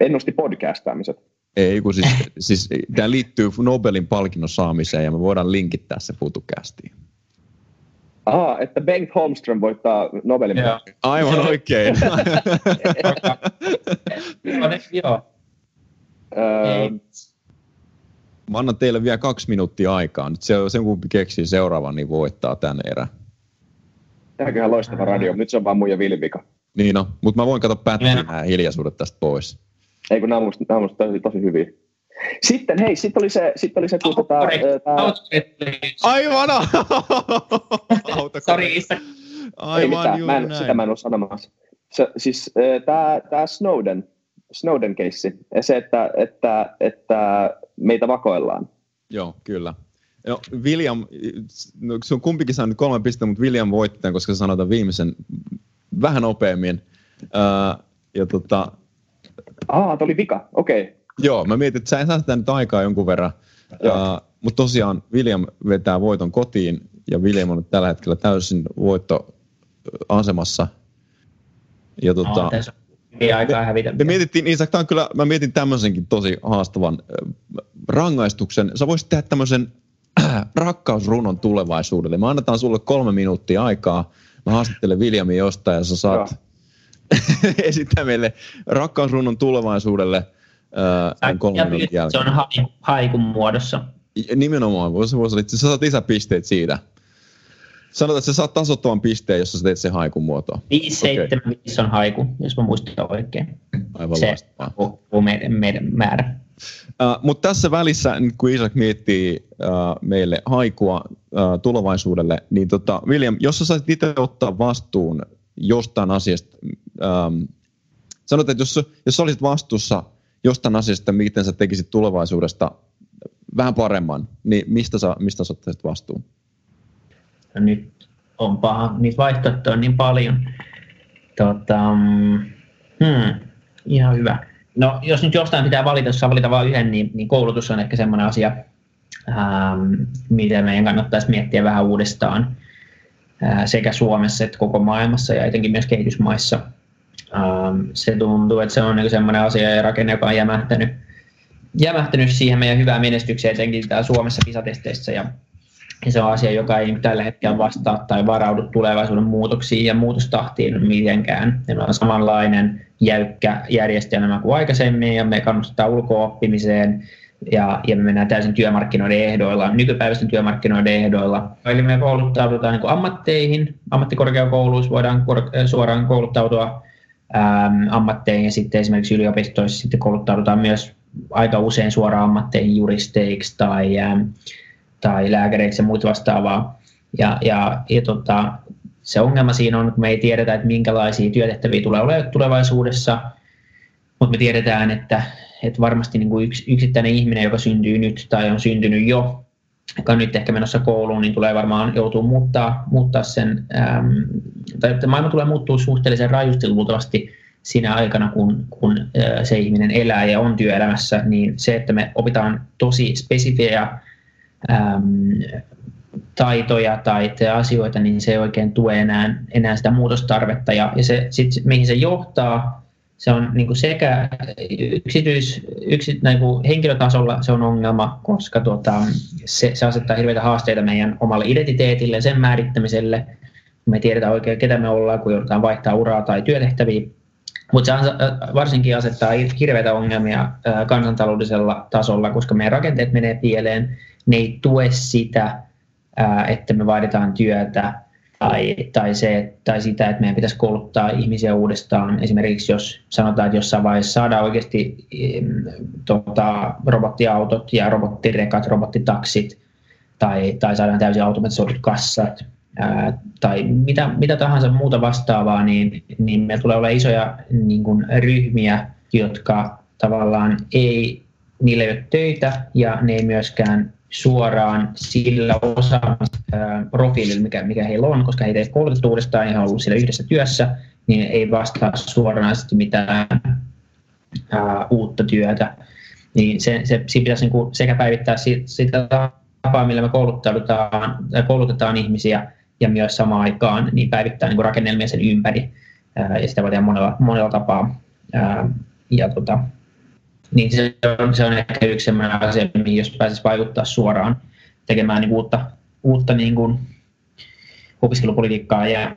ennusti podcastaamiset. Ei, kun siis, siis tämä liittyy Nobelin palkinnon saamiseen ja me voidaan linkittää se FutuCastiin. Aha, että Bengt Holmström voittaa Nobelin palkinnon. Aivan oikein. Joo. Öö. Mä annan teille vielä kaksi minuuttia aikaa. Nyt se, sen kumpi keksii seuraavan, niin voittaa tämän erän. Tämäköhän loistava radio, nyt se on vaan mun ja Vilin vika. Niin no, mutta mä voin katsoa pätkiä nämä hiljaisuudet tästä pois. Ei kun nämä on musta, nämä on musta tosi, tosi hyviä. Sitten hei, sitten oli se, sitten oli se kun tota, Aivan! Sori, Isak. ei Aivan mitään, juuri mä en, näin. sitä mä en ole sanomassa. Se, siis tämä tää Snowden, Snowden keissi, ja se, että, että, että meitä vakoillaan. Joo, kyllä. No, William, no, se on kumpikin saanut kolme pistettä, mutta William voitti tämän, koska se sanoi tämän viimeisen vähän nopeammin. Uh, ja tota, Aa, tämä oli vika, okei. Okay. joo, mä mietin, että sä tämän nyt aikaa jonkun verran. Joo. Uh, mutta tosiaan William vetää voiton kotiin, ja William on nyt tällä hetkellä täysin voittoasemassa. Ja tota, No, tässä on aikaa hävitä. Me mietittiin, Isak, tää on kyllä, mä mietin tämmöisenkin tosi haastavan äh, rangaistuksen. Sä voisit tehdä tämmöisen äh, rakkausrunon tulevaisuudelle. Me annetaan sulle kolme minuuttia aikaa. Mä haastattelen Viljami jostain ja sä saat esittää meille rakkausrunon tulevaisuudelle äh, kolme minuutin jälkeen. Se on ha- haikun muodossa. Nimenomaan, voisi, voisi, sä saat lisäpisteet siitä. Sanotaan, että sä saat tasoittavan pisteen, jos sä teet sen haikun muotoa. 575 okay. on haiku, jos mä muistan oikein. Aivan se on meidän, meidän määrä. Uh, Mutta tässä välissä, kun Isak miettii uh, meille haikua uh, tulevaisuudelle, niin tota, William, jos sä saisit itse ottaa vastuun jostain asiasta, um, sanot, että jos, jos olisit vastuussa jostain asiasta, miten sä tekisit tulevaisuudesta vähän paremman, niin mistä sä, mistä sä ottaisit vastuun? No nyt on paha, niitä vaihtoehtoja on niin paljon. Tota, mm, hmm, ihan hyvä. No jos nyt jostain pitää valita, jos saa valita vain yhden, niin, niin koulutus on ehkä semmoinen asia, ähm, mitä meidän kannattaisi miettiä vähän uudestaan äh, sekä Suomessa että koko maailmassa ja etenkin myös kehitysmaissa. Ähm, se tuntuu, että se on niin semmoinen asia ja rakenne, joka on jämähtänyt, jämähtänyt siihen meidän hyvään menestykseen etenkin täällä Suomessa pisatesteissä ja ja se on asia, joka ei tällä hetkellä vastaa tai varaudu tulevaisuuden muutoksiin ja muutostahtiin mitenkään. Meillä on samanlainen jäykkä järjestelmä kuin aikaisemmin ja me kannustetaan ulkooppimiseen ja, ja me mennään täysin työmarkkinoiden ehdoilla, nykypäiväisten työmarkkinoiden ehdoilla. Eli me kouluttaudutaan niin ammatteihin, ammattikorkeakouluissa voidaan suoraan kouluttautua äm, ammatteihin ja sitten esimerkiksi yliopistoissa sitten kouluttaudutaan myös aika usein suoraan ammatteihin juristeiksi tai äm, tai lääkäreiksi ja muut vastaavaa. Ja, ja, ja tota, se ongelma siinä on, että me ei tiedetä, että minkälaisia työtehtäviä tulee olemaan tulevaisuudessa, mutta me tiedetään, että, että varmasti niin kuin yks, yksittäinen ihminen, joka syntyy nyt tai on syntynyt jo, joka on nyt ehkä menossa kouluun, niin tulee varmaan joutuu muuttaa, muuttaa sen, äm, tai että maailma tulee muuttua suhteellisen rajusti luultavasti siinä aikana, kun, kun ä, se ihminen elää ja on työelämässä, niin se, että me opitaan tosi spesifejä äm, taitoja tai asioita, niin se ei oikein tue enää, enää sitä muutostarvetta. Ja, ja se, sit, mihin se johtaa, se on niin kuin sekä yksityis, yksi, niin kuin henkilötasolla se on ongelma, koska tuota, se, se asettaa hirveitä haasteita meidän omalle identiteetille, sen määrittämiselle. Me tiedetään oikein, ketä me ollaan, kun joudutaan vaihtaa uraa tai työtehtäviä. Mutta se varsinkin asettaa hirveitä ongelmia kansantaloudellisella tasolla, koska meidän rakenteet menee pieleen ne ei tue sitä, että me vaaditaan työtä tai, tai, se, tai sitä, että meidän pitäisi kouluttaa ihmisiä uudestaan. Esimerkiksi jos sanotaan, että jossain vaiheessa saadaan oikeasti tota, robottiautot ja robottirekat, robottitaksit tai, tai saadaan täysin automatisoidut kassat ää, tai mitä, mitä tahansa muuta vastaavaa, niin, niin meillä tulee olla isoja niin kuin, ryhmiä, jotka tavallaan ei, niille ei ole töitä ja ne ei myöskään suoraan sillä osaamisprofiililla, mikä, mikä heillä on, koska heitä ei koulutettu uudestaan he ollut siellä yhdessä työssä, niin ei vastaa suoranaisesti mitään ää, uutta työtä. Niin se, se, siinä pitäisi niin kuin sekä päivittää sitä tapaa, millä me koulutetaan, koulutetaan ihmisiä, ja myös samaan aikaan niin päivittää niin kuin rakennelmia sen ympäri, ää, ja sitä voi tehdä monella, monella tapaa. Ää, ja tota, niin se on, se on ehkä yksi sellainen asia, mihin jos pääsisi vaikuttaa suoraan tekemään niin uutta, uutta niin kuin opiskelupolitiikkaa ja,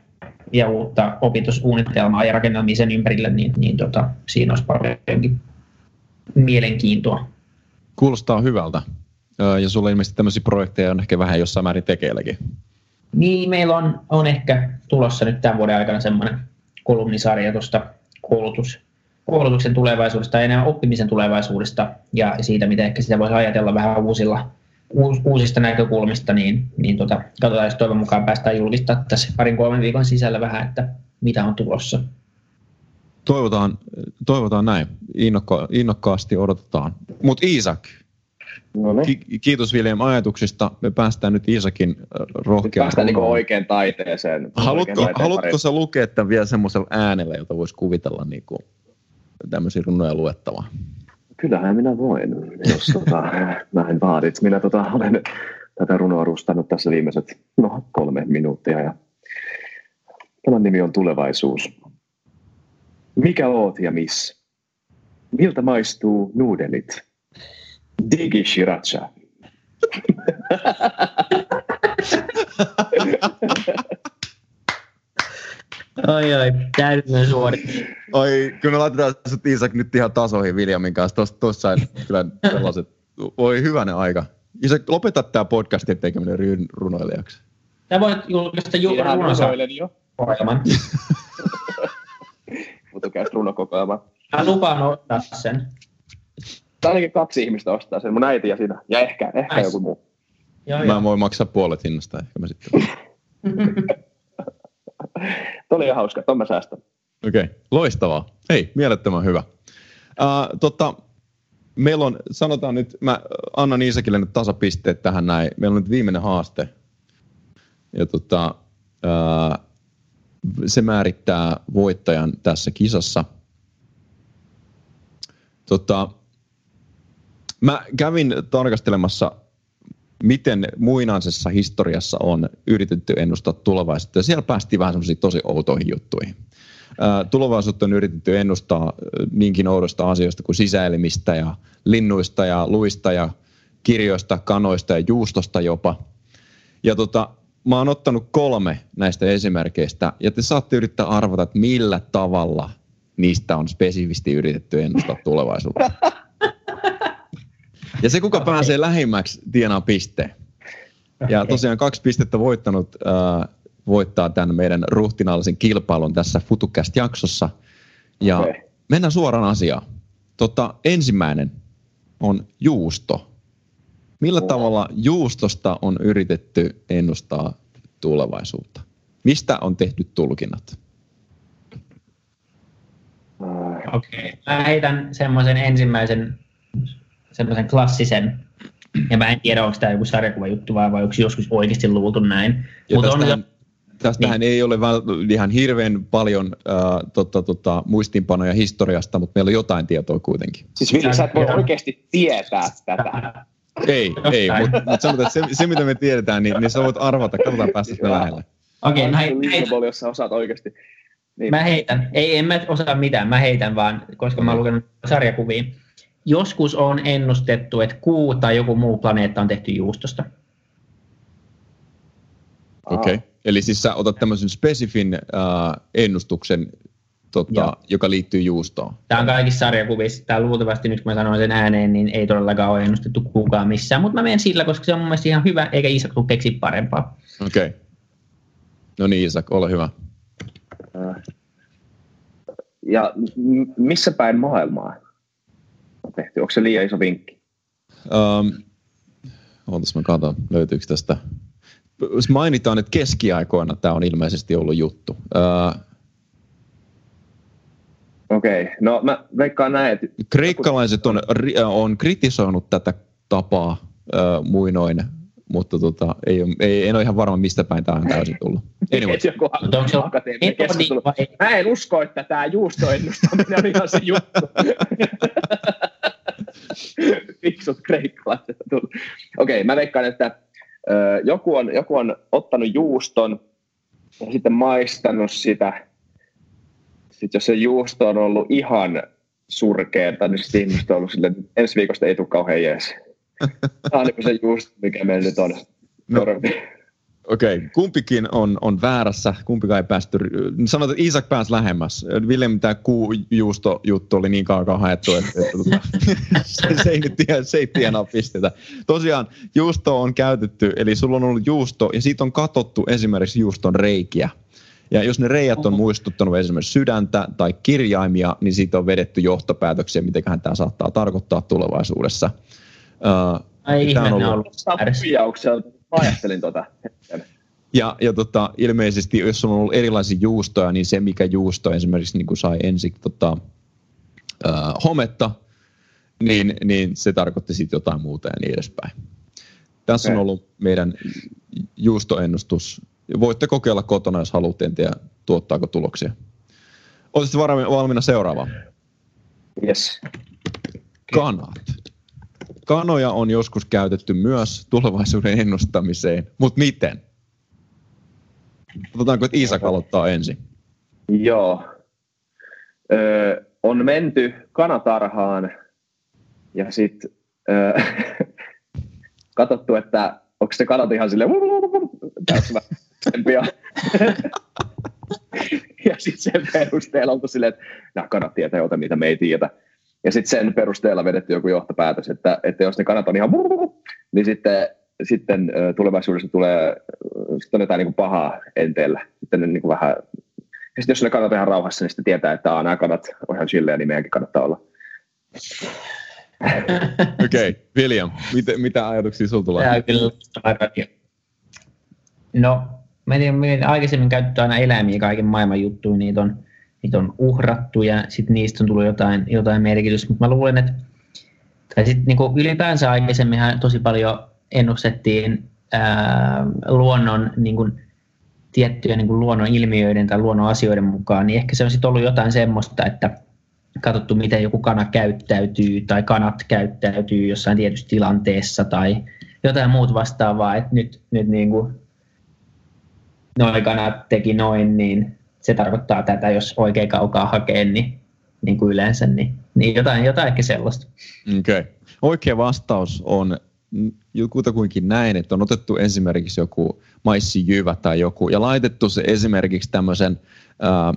ja uutta opetussuunnitelmaa ja rakennelmia sen ympärille, niin, niin tota, siinä olisi paljonkin mielenkiintoa. Kuulostaa hyvältä. Ja sulla ilmeisesti tämmöisiä projekteja on ehkä vähän jossain määrin tekeilläkin. Niin, meillä on, on ehkä tulossa nyt tämän vuoden aikana semmoinen kolumnisarja tuosta koulutus, koulutuksen tulevaisuudesta ja enemmän oppimisen tulevaisuudesta ja siitä, miten ehkä sitä voisi ajatella vähän uusilla, uusista näkökulmista, niin, niin tota, katsotaan, jos toivon mukaan päästään julkistaa tässä parin kolmen viikon sisällä vähän, että mitä on tulossa. Toivotaan, toivotaan näin. Innokka, innokkaasti odotetaan. Mutta Iisak, no niin. ki- kiitos William ajatuksista. Me päästään nyt Iisakin äh, rohkeaan. Päästään niin oikein taiteeseen. Haluatko, oikein taiteen haluatko sä lukea tämän vielä semmoisella äänellä, jota voisi kuvitella niin kuin tämmöisiä runoja luettavaa? Kyllähän minä voin, jos tota, näin vaadit. Minä tota, olen tätä runoa rustannut tässä viimeiset no, kolme minuuttia. Ja tämän nimi on Tulevaisuus. Mikä oot ja miss? Miltä maistuu nuudelit? Digi Shiracha. Oi, oi, täydellinen suoritus. Oi, kyllä me laitetaan sut Isak nyt ihan tasoihin Viljamin kanssa. Tuossa tos sain kyllä sellaiset, voi hyvänen aika. Isak, lopeta tämä podcastin tekeminen ryyn runoilijaksi. Sä voit julkaista juuri runonsa ohjelman. Mutta käy runokokoelma. Mä lupaan ottaa sen. Ainakin kaksi ihmistä ostaa sen, mun äiti ja sinä. Ja ehkä, ehkä Nice. joku muu. Joo, Mä joo. voin maksaa puolet hinnasta ehkä mä sitten. Tuo oli ihan hauska, ton mä säästän. Okei, okay. loistavaa. Hei, mielettömän hyvä. Uh, tota, meillä on, sanotaan nyt, mä annan Iisakille nyt tasapisteet tähän näin. Meillä on nyt viimeinen haaste. Ja tota, uh, se määrittää voittajan tässä kisassa. Tota, mä kävin tarkastelemassa, miten muinaisessa historiassa on yritetty ennustaa tulevaisuutta. Ja siellä päästiin vähän semmoisiin tosi outoihin juttuihin. Tulevaisuutta on yritetty ennustaa niinkin oudosta asioista kuin sisäelimistä ja linnuista ja luista ja kirjoista, kanoista ja juustosta jopa. Ja tota, mä oon ottanut kolme näistä esimerkkeistä ja te saatte yrittää arvata, että millä tavalla niistä on spesifisti yritetty ennustaa tulevaisuutta. Ja se, kuka Okei. pääsee lähimmäksi, tienaa pisteen. Ja Okei. tosiaan kaksi pistettä voittanut äh, voittaa tämän meidän ruhtinaallisen kilpailun tässä FutuCast-jaksossa. Ja Okei. mennään suoraan asiaan. Tota, ensimmäinen on juusto. Millä Wow. tavalla juustosta on yritetty ennustaa tulevaisuutta? Mistä on tehty tulkinnat? Äh, Okei. Mä heitän semmoisen ensimmäisen, semmoisen klassisen, ja mä en tiedä, onko tämä joku sarjakuvajuttu vai, vai onko joskus oikeasti luultu näin. Mutta on tästähän, tästähän Niin. ei ole ihan hirveän paljon äh, tota, tota, muistiinpanoja historiasta, mutta meillä on jotain tietoa kuitenkin. Siis Ville, sä et voi oikeasti tietää tätä. Ei, ei, mutta mut sanotaan, että se, se, mitä me tiedetään, niin, niin sä voit arvata. Katsotaan, päästä me lähelle. Okei, mä, High heitän, jos sä osaat oikeasti. Niin. mä heitän. Ei, en mä osaa mitään, mä heitän vaan, koska mä oon lukenut sarjakuvia. Joskus on ennustettu, että kuu tai joku muu planeetta on tehty juustosta. Okei. Okay. Eli siis sä otat tämmöisen spesifin äh, ennustuksen, tota, Joo. joka liittyy juustoon. Tämä on kaikissa sarjakuvissa. Tämä luultavasti nyt kun mä sanoin sen ääneen, niin ei todellakaan ole ennustettu kukaan missään. Mutta mä menen sillä, koska se on mun mielestä ihan hyvä, eikä Isak tule keksiä parempaa. Okei. Okay. No niin, Isak, ole hyvä. Äh. Ja missä päin maailmaa tehty? Onko se liian iso vinkki? Um, ootas mä katson, löytyykö tästä. Jos mainitaan, että keskiaikoina tämä on ilmeisesti ollut juttu. Uh, Okei, okay. no mä veikkaan näin, että kreikkalaiset on, äh, on kritisoinut tätä tapaa uh, muinoin, mutta tota, ei, ei, en ole ihan varma, mistä päin tämä on täysin tullut. Anyway. joku akateeminen keskustelu. Mä en usko, että tämä juustoennustaminen on ihan se juttu. Fiksut kreikkalaiset. tullut. Okei, okay, mä veikkaan, että ö, joku, on, joku on ottanut juuston ja sitten maistanut sitä. Sitten jos se juusto on ollut ihan surkeata, niin sitten ihmiset on ollut silleen, että ensi viikosta ei tule kauhean jees. Tämä on niin se juusto, mikä meillä nyt on. No. Okei, okay. kumpikin on, on väärässä, kumpikaan ei päästy. Sanotaan, että Isak pääsi lähemmäs. Willem, tämä kuujuusto-juttu oli niin kauan haettu, että, että tota, se, se, ei nyt tie, se ei tienaa pistetä. Tosiaan juusto on käytetty, eli sulla on ollut juusto ja siitä on katottu esimerkiksi juuston reikiä. Ja jos ne reijät on muistuttanut esimerkiksi sydäntä tai kirjaimia, niin siitä on vedetty johtopäätöksiä, mitenköhän tämä saattaa tarkoittaa tulevaisuudessa. Uh, Ai Tää on ihme, ne on ollut- ollut Ajattelin hetken. Ja, ja tota, ilmeisesti, jos on ollut erilaisia juustoja, niin se, mikä juusto esimerkiksi niin kuin sai ensin tota, äh, hometta, niin, niin se tarkoitti sitten jotain muuta ja niin edespäin. Tässä on Okei. ollut meidän juustoennustus. Voitte kokeilla kotona, jos haluatte, en tiedä, tuottaako tuloksia. Oletko valmiina seuraavaan? Yes. Kanat. Kanoja on joskus käytetty myös tulevaisuuden ennustamiseen, mutta miten? Otetaanko, että Iisak aloittaa ensin? Joo. Öö, on menty kanatarhaan ja sitten öö, katsottu, että onko se kanat ihan silleen ja sitten sen perusteella oltu silleen, että nämä kanat tietää jotain, mitä me ei tiedä. Ja sitten sen perusteella vedetty joku johtopäätös, että, että jos ne kanat on ihan niin sitten, sitten tulevaisuudessa tulee sitten on jotain niin kuin pahaa enteellä. Sitten ne niin kuin vähän, ja sitten jos ne kannat ihan rauhassa, niin sitten tietää, että nämä kannat on ihan chilleä, niin meidänkin kannattaa olla. Okei, okay. William, mitä, mitä ajatuksia sinulla tulee? No, mä tiedän, aikaisemmin käytetty aina eläimiä kaiken maailman juttuja, niitä on, niitä on uhrattu ja sitten niistä on tullut jotain, jotain merkitystä, mutta mä luulen, että tai sitten niin ylipäänsä aikaisemminhan tosi paljon ennustettiin ää, luonnon niin kuin, tiettyjä niin luonnon ilmiöiden tai luonnon asioiden mukaan, niin ehkä se on sitten ollut jotain semmoista, että katsottu, miten joku kana käyttäytyy tai kanat käyttäytyy jossain tietyssä tilanteessa tai jotain muut vastaavaa, että nyt, nyt niin kuin noin kanat teki noin, niin se tarkoittaa tätä, jos oikein kaukaa hakee, niin, niin kuin yleensä, niin, niin jotain, jotain ehkä sellaista. Okay. Oikea vastaus on kutakuinkin näin, että on otettu esimerkiksi joku maissijyvä tai joku ja laitettu se esimerkiksi tämmöisen, ää,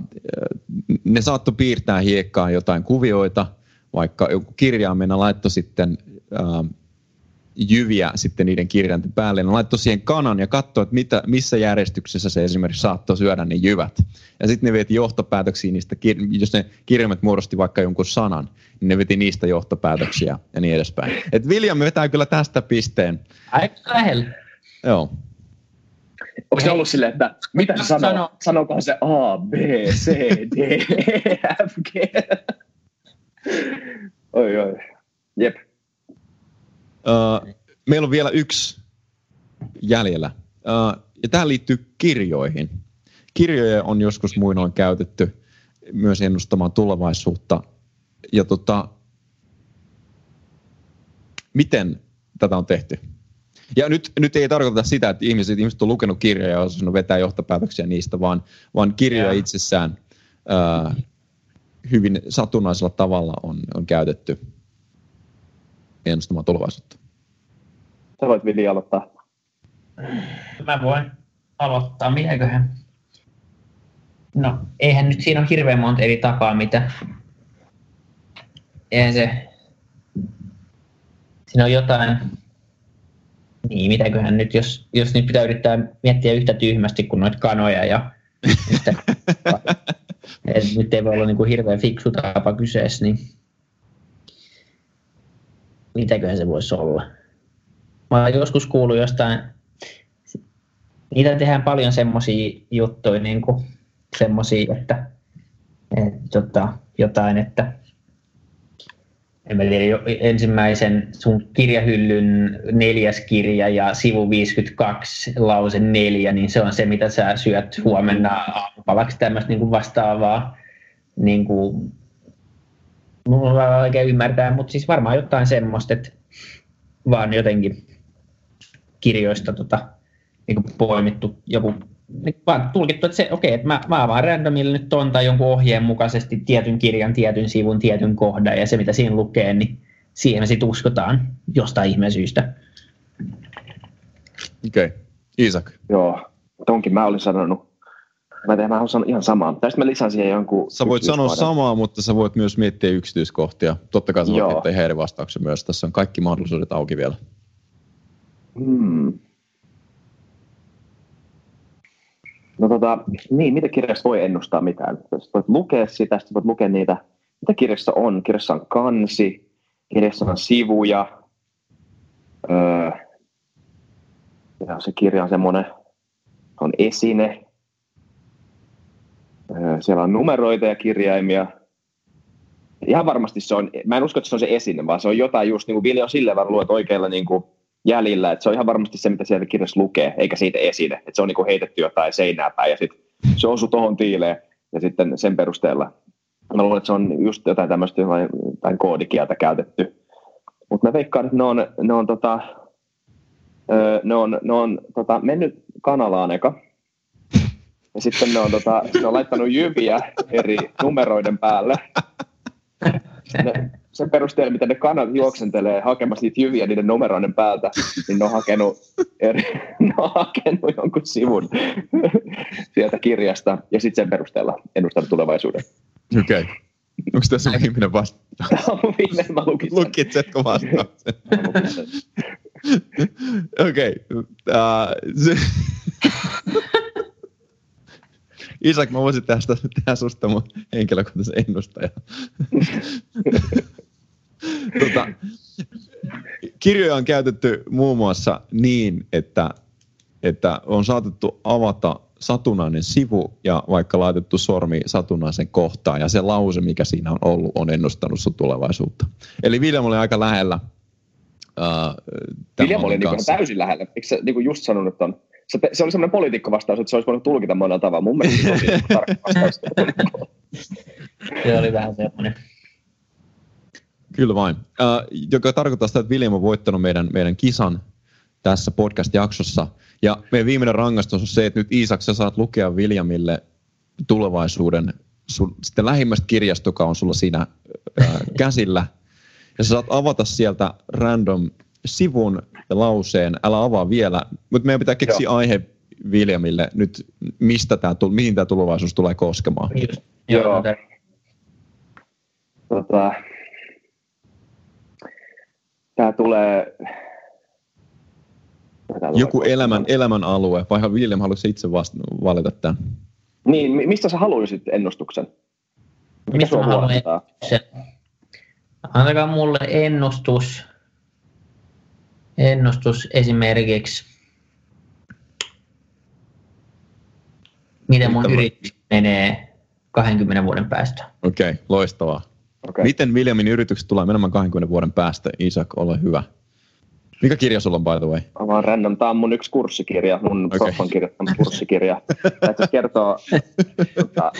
ne saattoi piirtää hiekkaan jotain kuvioita, vaikka joku kirjaimena laittoi sitten ää, jyviä sitten niiden kirjainten päälle. Ne laittoi siihen kanan ja katsoi, että mitä, missä järjestyksessä se esimerkiksi saattoi syödä ne jyvät. Ja sitten ne veti johtopäätöksiä niistä, jos ne kirjaimet muodosti vaikka jonkun sanan, niin ne veti niistä johtopäätöksiä ja niin edespäin. Et William vetää kyllä tästä pisteen. Aika lähellä. Joo. Onko se ollut silleen, että mitä se sanoo? Sano. Sanokaa se A, B, C, D, E, F, G. oi, oi. Jep. Uh, meillä on vielä yksi jäljellä. Uh, ja tämä liittyy kirjoihin. Kirjoja on joskus muinoin käytetty myös ennustamaan tulevaisuutta. Ja tota, miten tätä on tehty? Ja nyt, nyt ei tarkoita sitä, että ihmiset, ihmiset on lukenut kirjoja ja osannut vetää johtopäätöksiä niistä, vaan, vaan kirjoja itsessään ää, hyvin satunnaisella tavalla on, on käytetty ennustamaan tulevaisuutta. Sä voit Vili aloittaa. Mä voin aloittaa. Mitäköhän? No, eihän nyt siinä ole hirveän monta eri tapaa, mitä... Eihän se... Siinä on jotain... Niin, mitäköhän nyt, jos, jos nyt pitää yrittää miettiä yhtä tyhmästi kuin noita kanoja ja... että, nyt ei voi olla niin kuin hirveän fiksu tapa kyseessä, niin mitäköhän se voisi olla? Mä olen joskus kuullut jostain, niitä tehdään paljon semmoisia juttuja, niin kuin semmoisia, että, että tota, jotain, että en mä tiedä, ensimmäisen sun kirjahyllyn neljäs kirja ja sivu 52 lause neljä, niin se on se, mitä sä syöt huomenna aamupalaksi tämmöistä niin kuin vastaavaa niin kuin mulla on vähän vaikea ymmärtää, mutta siis varmaan jotain semmoista, että vaan jotenkin kirjoista tota, niin poimittu joku, niin vaan tulkittu, että se, okei, okay, että mä, mä avaan randomille nyt ton tai jonkun ohjeen mukaisesti tietyn kirjan, tietyn sivun, tietyn kohdan ja se mitä siinä lukee, niin siihen me sitten uskotaan jostain ihmeen syystä. Okei. Okay. Isak. Joo, tonkin mä olin sanonut Mä teen, mä sanon ihan samaa. Tästä mä lisään siihen jonkun... Sä voit sanoa samaa, mutta sä voit myös miettiä yksityiskohtia. Totta kai sä voit miettiä heidän vastauksen myös. Tässä on kaikki mahdollisuudet auki vielä. Hmm. No tota, niin, mitä kirjasta voi ennustaa mitään? Sä voit lukea sitä, sitten voit lukea niitä, mitä kirjassa on. Kirjassa on kansi, kirjassa on sivuja. Öö, ja se kirja on semmoinen, on esine, siellä on numeroita ja kirjaimia. Ihan varmasti se on, mä en usko, että se on se esine, vaan se on jotain just niin kuin Viljo sille vaan luet oikealla niin kuin jäljillä, että se on ihan varmasti se, mitä sieltä kirjassa lukee, eikä siitä esine. Että se on niin kuin heitetty jotain seinää päin ja sitten se osuu tuohon tiileen ja sitten sen perusteella. Mä luulen, että se on just jotain tämmöistä jotain koodikieltä käytetty. Mutta mä veikkaan, että ne on, ne on, tota, ne on, ne on tota, mennyt kanalaan eka, ja sitten ne on, tota, ne on laittanut jyviä eri numeroiden päälle. Ne, sen perusteella, mitä ne kanat juoksentelee hakemassa niitä jyviä niiden numeroiden päältä, niin ne on hakenut, eri, ne on hakenut jonkun sivun sieltä kirjasta ja sitten sen perusteella ennustanut tulevaisuuden. Okei. Okay. Onko tässä viimeinen vastaus? Tämä on viimeinen, mä lukin sen. Lukitsetko vastauksen? Mä lukin sen. Okei. Isak, mä voisin tästä tehdä susta mun henkilökohtaisen ennustajan. tota, kirjoja on käytetty muun muassa niin, että, että on saatettu avata satunnainen sivu ja vaikka laitettu sormi satunnaisen kohtaan ja se lause, mikä siinä on ollut, on ennustanut sun tulevaisuutta. Eli William oli aika lähellä. Uh, William oli niin täysin lähellä. Eikö sä niin just sanonut, että on se, se oli semmoinen poliitikko vastaus, että se olisi voinut tulkita monella tavalla. Mun mielestä se oli tarkka vastaus. se oli vähän semmoinen. Kyllä vain. Uh, joka tarkoittaa sitä, että William on voittanut meidän, meidän kisan tässä podcast-jaksossa. Ja meidän viimeinen rangaistus on se, että nyt Iisak, sä saat lukea Williamille tulevaisuuden sun, sitten lähimmästä kirjasta, joka on sulla siinä uh, käsillä. Ja sä saat avata sieltä random sivun ja lauseen, älä avaa vielä, mutta meidän pitää keksiä Joo. aihe Williamille nyt, mistä tää, mihin tämä tulevaisuus tulee koskemaan. Joo. Tota, tämä tulee... Tää Joku elämän, elämän alue, vai William haluaisi itse vasta valita tämän? Niin, mistä sä haluaisit ennustuksen? Mikä mistä mä haluan ennustuksen? Antakaa mulle ennustus ennustus esimerkiksi, miten mun yritys menee 20 vuoden päästä. Okei, okay, loistavaa. Okay. Miten Williamin yritykset tulee menemään 20 vuoden päästä? Isak, ole hyvä. Mikä kirja sulla on, by the way? Vaan random. Tämä on mun yksi kurssikirja, mun okay. profan kirjoittama kurssikirja. Että kertoo tota,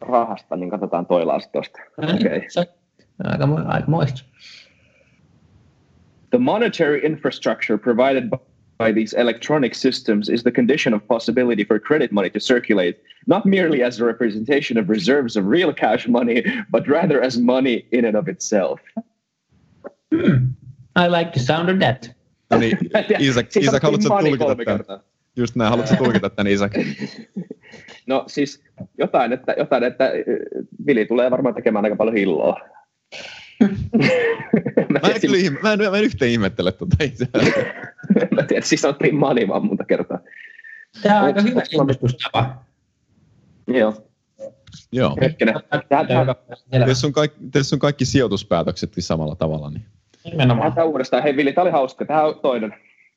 rahasta, niin katsotaan toilaa sitten tuosta. Okay. Aika, aika moista. The monetary infrastructure provided by these electronic systems is the condition of possibility for credit money to circulate, not merely as a representation of reserves of real cash money, but rather as money in and of itself. Hmm. I like the sound of that. No niin, Isak, siis Isak haluatko tulkita tämän? Just näin, haluatko tulkita tämän, Isak? No siis jotain, että, jotain, että Vili tulee varmaan tekemään aika paljon hilloa. Mä, en kyllä, ihme, mä, en, mä en yhtään ihmettele tuota itse Mä tiedän, siis on money vaan monta kertaa. Tämä on aika hyvä ennustustapa. Joo. Joo. Tässä on, kaikki, tässä on kaikki sijoituspäätöksetkin samalla tavalla. Niin. Nimenomaan. Tämä uudestaan. Hei Vili, tämä oli hauska. Tämä on toinen.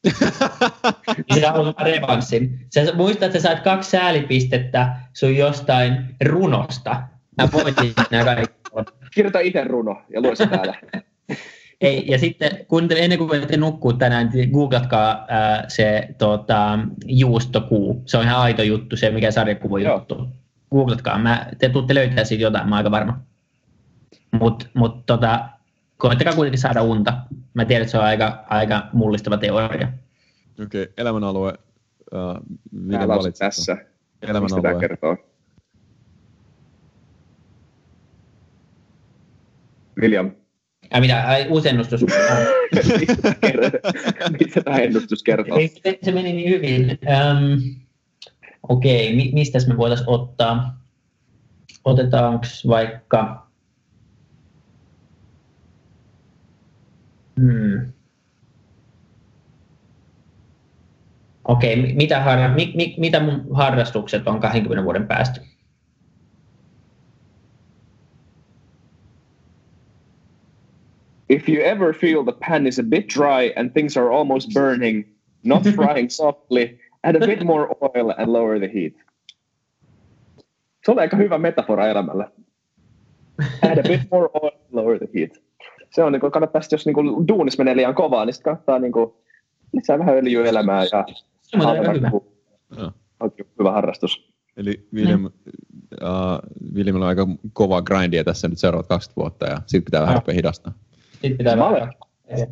Sinä haluat revanssin. Sä muistat, että sä sait kaksi säälipistettä sun jostain runosta. Mä voitin nämä kaikki. Kirjoita itse runo ja lue se täällä. Ei, ja sitten kun te, ennen kuin te nukkuu tänään, niin googlatkaa ää, se tota, juustokuu. Se on ihan aito juttu, se mikä sarjakuva juttu. Googlatkaa. Mä, te tuutte löytää siitä jotain, mä oon aika varma. Mutta mut, tota, koittakaa kuitenkin saada unta. Mä tiedän, että se on aika, aika mullistava teoria. Okei, okay, elämänalue. Uh, tässä. Elämänalue. Mistä kertoo? William. Ja mitä, ai, uusi ennustus. Mitä tämä ennustus kertoo? Se, se meni niin hyvin. Um, Okei, okay, mistä me voitaisiin ottaa? Otetaanko vaikka... Hmm. Okei, okay, mitä, har, mi, mi, mitä mun harrastukset on 20 vuoden päästä? If you ever feel the pan is a bit dry and things are almost burning, not frying softly, add a bit more oil and lower the heat. Se on aika hyvä metafora elämällä. Add a bit more oil and lower the heat. Se on, niin kuin, kannattaa jos niin kuin, duunis menee liian kovaa, niin sitten kannattaa niin kuin, lisää vähän öljyä elämää ja se on aika hyvä. On hyvä harrastus. Eli William, uh, Williamilla on aika kova grindia tässä nyt seuraavat 20 vuotta ja sitten pitää vähän hidastaa. Sitten pitää mä olen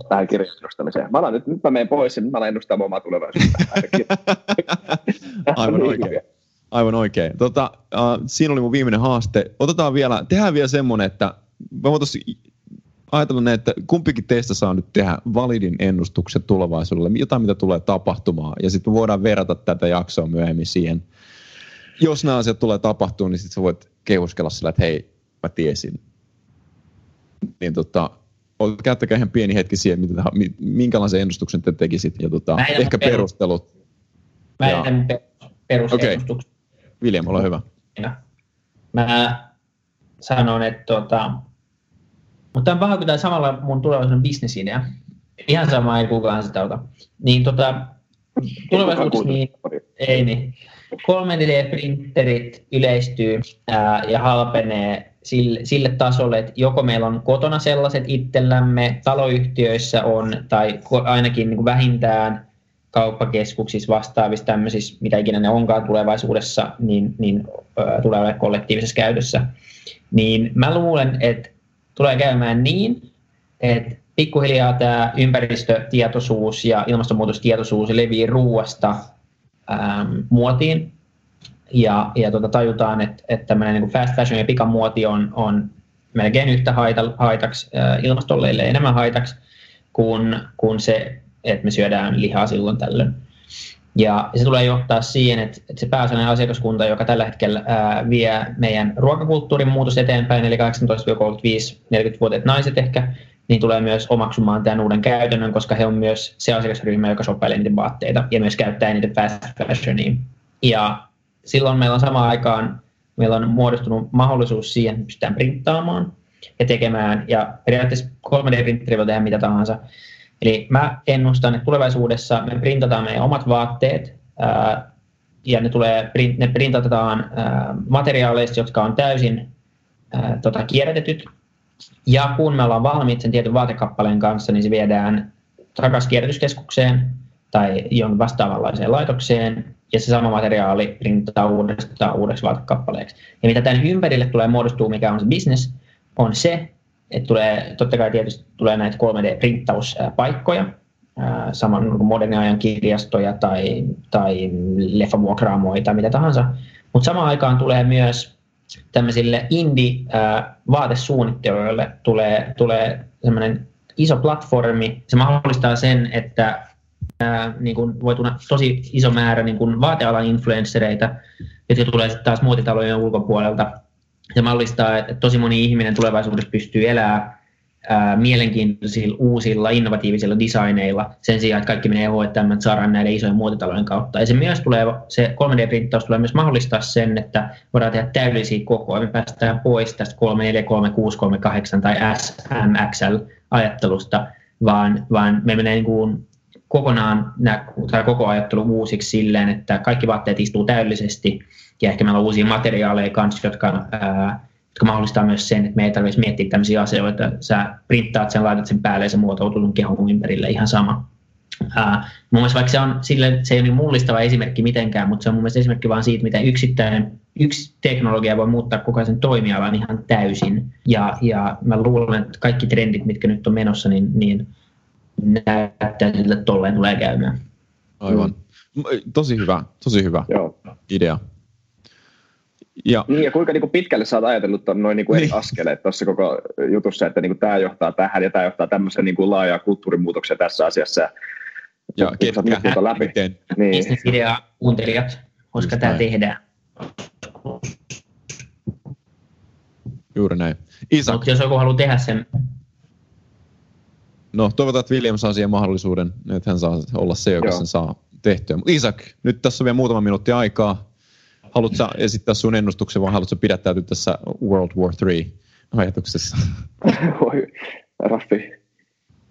tähän kirjastustamiseen. Mä alan nyt, nyt mä menen pois ja mä alan ennustaa omaa tulevaisuutta. Aivan oikein. Aivan oikein. Tota, uh, siinä oli mun viimeinen haaste. Otetaan vielä, tehdään vielä semmonen, että me voitaisiin ajatellaan, että kumpikin teistä saa nyt tehdä validin ennustuksen tulevaisuudelle, jotain mitä tulee tapahtumaan, ja sitten voidaan verrata tätä jaksoa myöhemmin siihen. Jos nämä asiat tulee tapahtumaan, niin sitten sä voit kehuskella sillä, että hei, mä tiesin. Niin tota, käyttäkää ihan pieni hetki siihen, mitä, minkälaisen ennustuksen te tekisit, ja tota, ehkä perustelut. Mä en perusennustuksen. Okay. William, ole hyvä. Mä sanon, että tota, mutta tämä on paha, kun tämä samalla mun tulevaisuuden bisnesidea. Ihan sama, ei kukaan sitä ota. Niin tota, tulevaisuudessa niin, ei niin. 3D-printerit yleistyy ää, ja halpenee sille, sille tasolle, että joko meillä on kotona sellaiset itsellämme, taloyhtiöissä on, tai ainakin niin kuin vähintään kauppakeskuksissa vastaavissa tämmöisissä, mitä ikinä ne onkaan tulevaisuudessa, niin, niin ää, tulee olemaan kollektiivisessa käytössä. Niin mä luulen, että tulee käymään niin, että pikkuhiljaa tämä ympäristötietoisuus ja ilmastonmuutostietoisuus levii ruuasta ähm, muotiin. Ja, ja tota, tajutaan, että, että tämmöinen niin fast fashion ja pikamuoti on, on melkein yhtä haita, haitaksi äh, ilmastolle, enemmän haitaksi kuin, kuin se, että me syödään lihaa silloin tällöin. Ja se tulee johtaa siihen, että, että se pääasiallinen asiakaskunta, joka tällä hetkellä ää, vie meidän ruokakulttuurin muutos eteenpäin, eli 18-35-40-vuotiaat naiset ehkä, niin tulee myös omaksumaan tämän uuden käytännön, koska he on myös se asiakasryhmä, joka sopailee niiden vaatteita ja myös käyttää niitä fast fashionia. Ja silloin meillä on samaan aikaan, meillä on muodostunut mahdollisuus siihen, että pystytään printtaamaan ja tekemään, ja periaatteessa 3D-printteri voi tehdä mitä tahansa, Eli mä ennustan, että tulevaisuudessa me printataan meidän omat vaatteet ja ne, tulee, ne printataan materiaaleista, jotka on täysin tota, kierrätetyt. Ja kun me ollaan valmiit sen tietyn vaatekappaleen kanssa, niin se viedään takaisin kierrätyskeskukseen tai jon vastaavanlaiseen laitokseen, ja se sama materiaali printataan uudestaan uudeksi vaatekappaleeksi. Ja mitä tämän ympärille tulee muodostuu, mikä on se business, on se, että tulee, totta kai tietysti tulee näitä 3D-printtauspaikkoja, saman modernin ajan kirjastoja tai, tai leffavuokraamoja tai mitä tahansa, mutta samaan aikaan tulee myös tämmöisille indie-vaatesuunnittelijoille tulee, tulee semmoinen iso platformi. Se mahdollistaa sen, että ää, niin kuin voi tulla tosi iso määrä niin kuin vaatealan influenssereita, jotka tulee taas muotitalojen ulkopuolelta se mahdollistaa, että tosi moni ihminen tulevaisuudessa pystyy elämään mielenkiintoisilla, uusilla, innovatiivisilla designeilla sen sijaan, että kaikki menee H&M, saadaan näiden isojen muotitalojen kautta. Ja se myös tulee, se 3D-printtaus tulee myös mahdollistaa sen, että voidaan tehdä täydellisiä kokoja. Me päästään pois tästä 3, 4, 3, 6, 3, 8 tai SMXL-ajattelusta, vaan, vaan me menee niin kuin kokonaan nämä, tai koko ajattelu uusiksi silleen, että kaikki vaatteet istuu täydellisesti ja ehkä meillä on uusia materiaaleja kanssa, jotka, ää, jotka mahdollistaa myös sen, että me ei tarvitse miettiä tämmöisiä asioita. Sä printtaat sen, laitat sen päälle ja se muotoutuu sun kehon ympärille ihan sama. Ää, mun mielestä vaikka se, on, sille, se ei ole niin mullistava esimerkki mitenkään, mutta se on mun mielestä esimerkki vaan siitä, miten yksittäinen yksi teknologia voi muuttaa koko sen toimialan ihan täysin. Ja, ja mä luulen, että kaikki trendit, mitkä nyt on menossa, niin, niin näyttää sille, että tolleen tulee käymään. Aivan. Tosi hyvä, tosi hyvä Joo. idea. Ja, niin, ja kuinka niin kuin pitkälle sä oot ajatellut tuon noin niin kuin niin. askeleet tuossa koko jutussa, että niin kuin tämä johtaa tähän ja tämä johtaa tämmöiseen niin kuin laajaa kulttuurimuutokseen tässä asiassa. Ja, ja ketkä läpi. Miten. Niin. idea kuuntelijat, koska tämä tehdään. Juuri näin. Isak. Mutta jos joku haluaa tehdä sen. No, toivotaan, että William saa siihen mahdollisuuden, että hän saa olla se, joka Joo. sen saa tehtyä. Isak, nyt tässä on vielä muutama minuutti aikaa haluatko esittää sun ennustuksen vai haluatko pidättäytyä tässä World War 3 ajatuksessa? Voi, Raffi.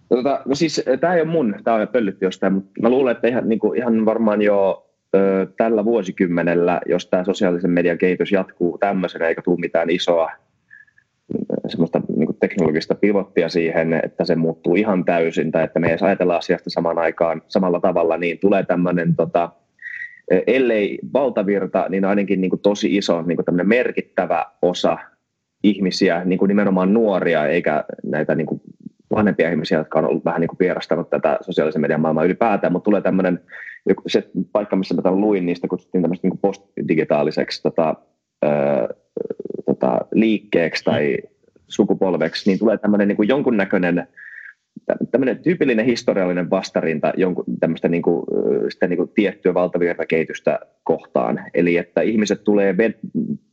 Tota, no siis tämä ei ole mun, tämä on pöllytti jostain, mutta mä luulen, että ihan, niin kuin, ihan varmaan jo ö, tällä vuosikymmenellä, jos tämä sosiaalisen median kehitys jatkuu tämmöisenä eikä tule mitään isoa semmoista niin kuin teknologista pivottia siihen, että se muuttuu ihan täysin tai että me ei ajatella asiasta samaan aikaan samalla tavalla, niin tulee tämmöinen tota, ellei valtavirta, niin ainakin niin kuin tosi iso niin kuin merkittävä osa ihmisiä, niin kuin nimenomaan nuoria, eikä näitä niin kuin vanhempia ihmisiä, jotka on ollut vähän niin kuin vierastanut tätä sosiaalisen median maailmaa ylipäätään, mutta tulee tämmöinen, se paikka, missä mä tämän luin, niistä kutsuttiin tämmöistä niin postdigitaaliseksi tota, ö, tota, liikkeeksi tai sukupolveksi, niin tulee tämmöinen niin kuin jonkunnäköinen tämmöinen tyypillinen historiallinen vastarinta jonkun tämmöistä niin kuin, sitä niin kuin tiettyä valtavirtakehitystä kohtaan. Eli että ihmiset tulee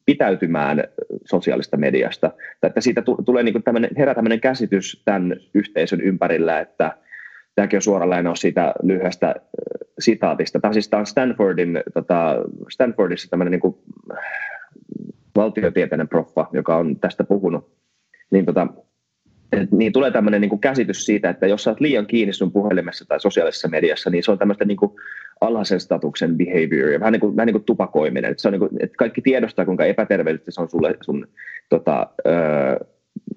pitäytymään sosiaalista mediasta. Tai että siitä tulee niin kuin tämmöinen, herää tämmöinen käsitys tämän yhteisön ympärillä, että tämäkin on suora lainaus siitä lyhyestä sitaatista. Tämä, siis, tämä on Stanfordin, tota, Stanfordissa tämmöinen niin kuin, valtiotieteinen proffa, joka on tästä puhunut. Niin tota, niin tulee tämmöinen niin käsitys siitä, että jos sä oot liian kiinni sun puhelimessa tai sosiaalisessa mediassa, niin se on tämmöistä niin kuin alhaisen statuksen behavior, vähän niin kuin, vähän niin kuin tupakoiminen. Et se on niin kuin, että kaikki tiedostaa, kuinka epäterveellistä se on sulle sun tota, ö,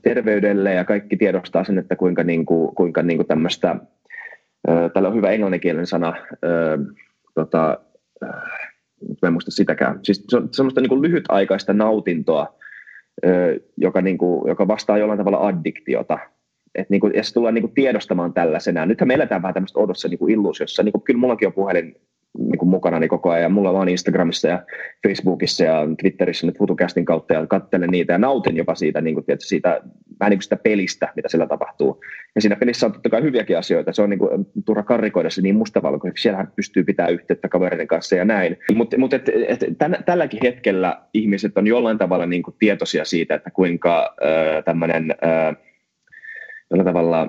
terveydelle, ja kaikki tiedostaa sen, että kuinka, niin kuin, kuinka niin kuin tämmöistä, täällä on hyvä englanninkielinen sana, ö, tota, ö, en muista sitäkään. Siis se on semmoista niin kuin lyhytaikaista nautintoa, joka, niin kuin, joka vastaa jollain tavalla addiktiota. Et niin kuin, ja se tullaan niin kuin tiedostamaan tällaisena. Nythän me eletään vähän tämmöistä odossa niin illuusiossa. Niin kuin, kyllä mullakin on puhelin niin kuin mukana niin koko ajan. Mulla on Instagramissa ja Facebookissa ja Twitterissä nyt FutuCastin kautta ja katselen niitä ja nautin jopa siitä, niin kuin, tietysti, siitä vähän niin kuin sitä pelistä, mitä siellä tapahtuu. Ja siinä pelissä on totta kai hyviäkin asioita. Se on niin kuin, turha karrikoida se niin mustavalkoiseksi. Siellähän pystyy pitämään yhteyttä kavereiden kanssa ja näin. Mutta mut et, et, tälläkin hetkellä ihmiset on jollain tavalla niin kuin tietoisia siitä, että kuinka äh, tämmöinen äh, jollain tavalla